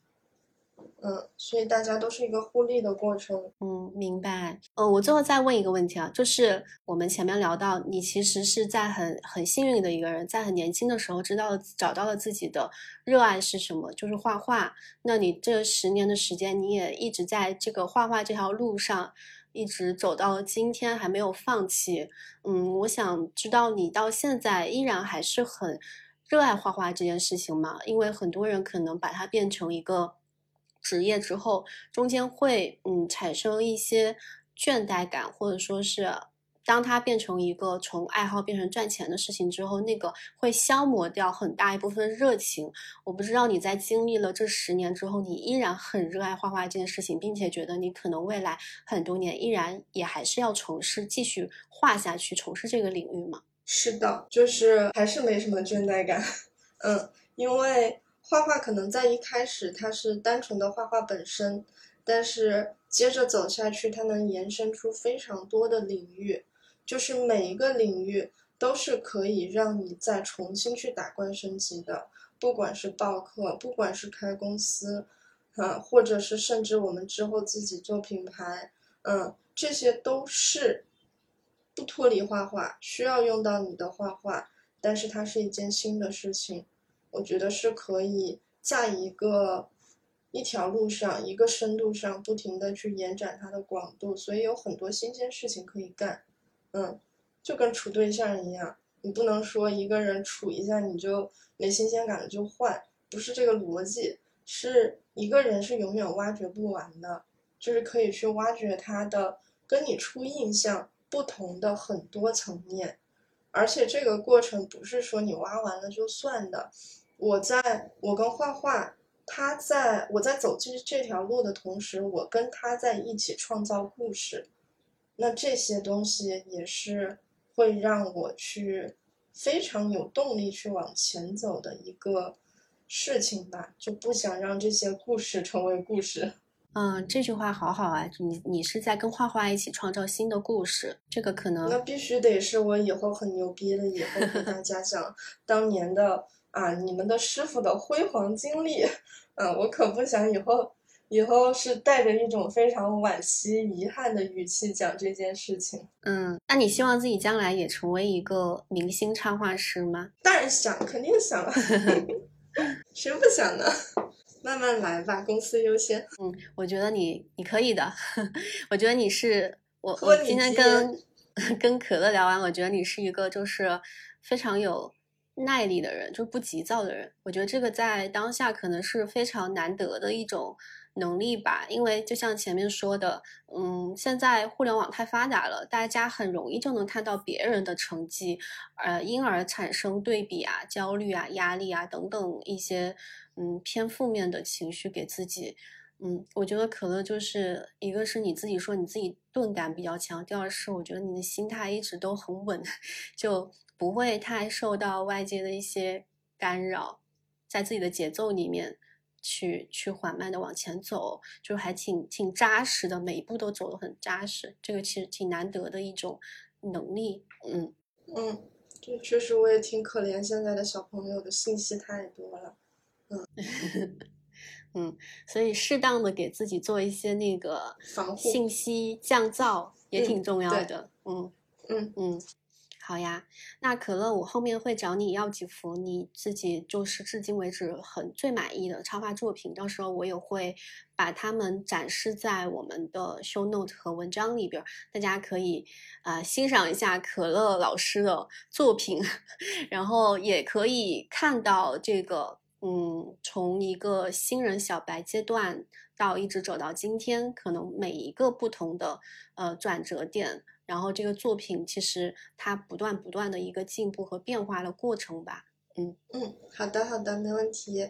Speaker 1: 嗯，所以大家都是一个互利的过程。
Speaker 2: 嗯，明白。呃，我最后再问一个问题啊，就是我们前面聊到，你其实是在很很幸运的一个人，在很年轻的时候知道找到了自己的热爱是什么，就是画画。那你这十年的时间，你也一直在这个画画这条路上，一直走到了今天，还没有放弃。嗯，我想知道你到现在依然还是很热爱画画这件事情吗？因为很多人可能把它变成一个。职业之后，中间会嗯产生一些倦怠感，或者说是当它变成一个从爱好变成赚钱的事情之后，那个会消磨掉很大一部分热情。我不知道你在经历了这十年之后，你依然很热爱画画这件事情，并且觉得你可能未来很多年依然也还是要从事继续画下去，从事这个领域吗？
Speaker 1: 是的，就是还是没什么倦怠感，嗯，因为。画画可能在一开始它是单纯的画画本身，但是接着走下去，它能延伸出非常多的领域，就是每一个领域都是可以让你再重新去打怪升级的。不管是报课，不管是开公司，啊，或者是甚至我们之后自己做品牌，嗯，这些都是不脱离画画，需要用到你的画画，但是它是一件新的事情，我觉得是可以在一个一条路上，一个深度上不停的去延展它的广度，所以有很多新鲜事情可以干，嗯，就跟处对象一样。你不能说一个人处一下你就没新鲜感了就换，不是这个逻辑，是一个人是永远挖掘不完的，就是可以去挖掘他的跟你初印象不同的很多层面，而且这个过程不是说你挖完了就算的，我在我跟画画，他在我在走进这条路的同时，我跟他在一起创造故事，那这些东西也是。会让我去非常有动力去往前走的一个事情吧，就不想让这些故事成为故事。
Speaker 2: 嗯，这句话好好啊，你你是在跟画画一起创造新的故事，这个可能
Speaker 1: 那必须得是我以后很牛逼了以后给大家讲当年的啊你们的师傅的辉煌经历，嗯，我可不想以后。以后是带着一种非常惋惜、遗憾的语气讲这件事情。
Speaker 2: 嗯，那你希望自己将来也成为一个明星插画师吗？
Speaker 1: 当然想，肯定想了，谁不想呢？慢慢来吧，公司优先。
Speaker 2: 嗯，我觉得你你可以的。我觉得你是我我今天跟 跟可乐聊完，我觉得你是一个就是非常有耐力的人，就是不急躁的人。我觉得这个在当下可能是非常难得的一种。能力吧，因为就像前面说的，嗯，现在互联网太发达了，大家很容易就能看到别人的成绩，呃，因而产生对比啊、焦虑啊、压力啊等等一些嗯偏负面的情绪给自己。嗯，我觉得可乐就是一个是你自己说你自己钝感比较强，第二是我觉得你的心态一直都很稳，就不会太受到外界的一些干扰，在自己的节奏里面。去去缓慢的往前走，就还挺挺扎实的，每一步都走得很扎实，这个其实挺难得的一种能力。
Speaker 1: 嗯嗯，这确实我也挺可怜现在的小朋友的信息太多了。嗯
Speaker 2: 嗯，所以适当的给自己做一些那个
Speaker 1: 防护
Speaker 2: 信息降噪也挺重要的。
Speaker 1: 嗯
Speaker 2: 嗯嗯。好呀，那可乐，我后面会找你要几幅你自己就是至今为止很最满意的插画作品，到时候我也会把它们展示在我们的 show note 和文章里边，大家可以啊欣赏一下可乐老师的作品，然后也可以看到这个嗯，从一个新人小白阶段到一直走到今天，可能每一个不同的呃转折点。然后这个作品其实它不断不断的一个进步和变化的过程吧，
Speaker 1: 嗯嗯，好的好的，没问题。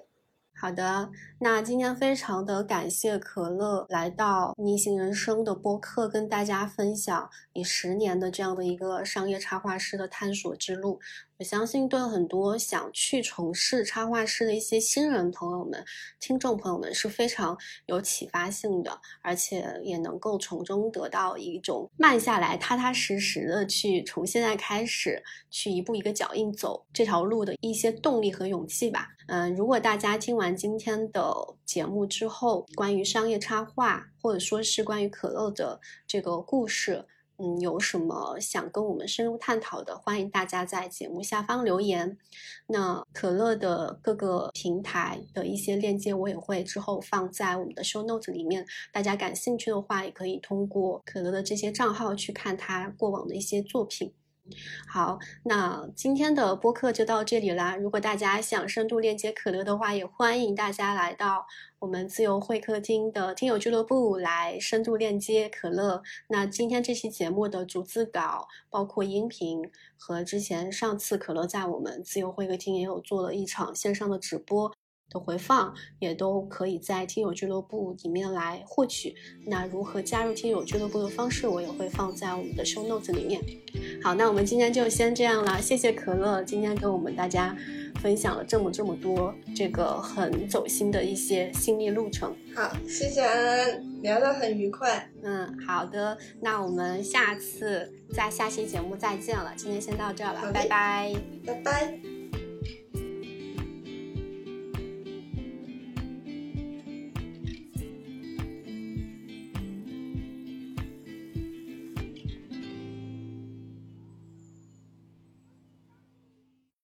Speaker 2: 好的，那今天非常的感谢可乐来到逆行人生的播客，跟大家分享你十年的这样的一个商业插画师的探索之路。我相信对很多想去从事插画师的一些新人朋友们、听众朋友们是非常有启发性的，而且也能够从中得到一种慢下来、踏踏实实的去从现在开始去一步一个脚印走这条路的一些动力和勇气吧。嗯，如果大家听完今天的节目之后，关于商业插画，或者说是关于可乐的这个故事，嗯，有什么想跟我们深入探讨的？欢迎大家在节目下方留言。那可乐的各个平台的一些链接，我也会之后放在我们的 show note 里面。大家感兴趣的话，也可以通过可乐的这些账号去看他过往的一些作品。好，那今天的播客就到这里啦。如果大家想深度链接可乐的话，也欢迎大家来到我们自由会客厅的听友俱乐部来深度链接可乐。那今天这期节目的逐字稿，包括音频和之前上次可乐在我们自由会客厅也有做了一场线上的直播。的回放也都可以在听友俱乐部里面来获取。那如何加入听友俱乐部的方式，我也会放在我们的 show notes 里面。好，那我们今天就先这样了。谢谢可乐今天跟我们大家分享了这么这么多这个很走心的一些心历路程。
Speaker 1: 好，谢谢安安，聊得很愉快。
Speaker 2: 嗯，好的，那我们下次在下期节目再见了。今天先到这了，拜拜，
Speaker 1: 拜拜。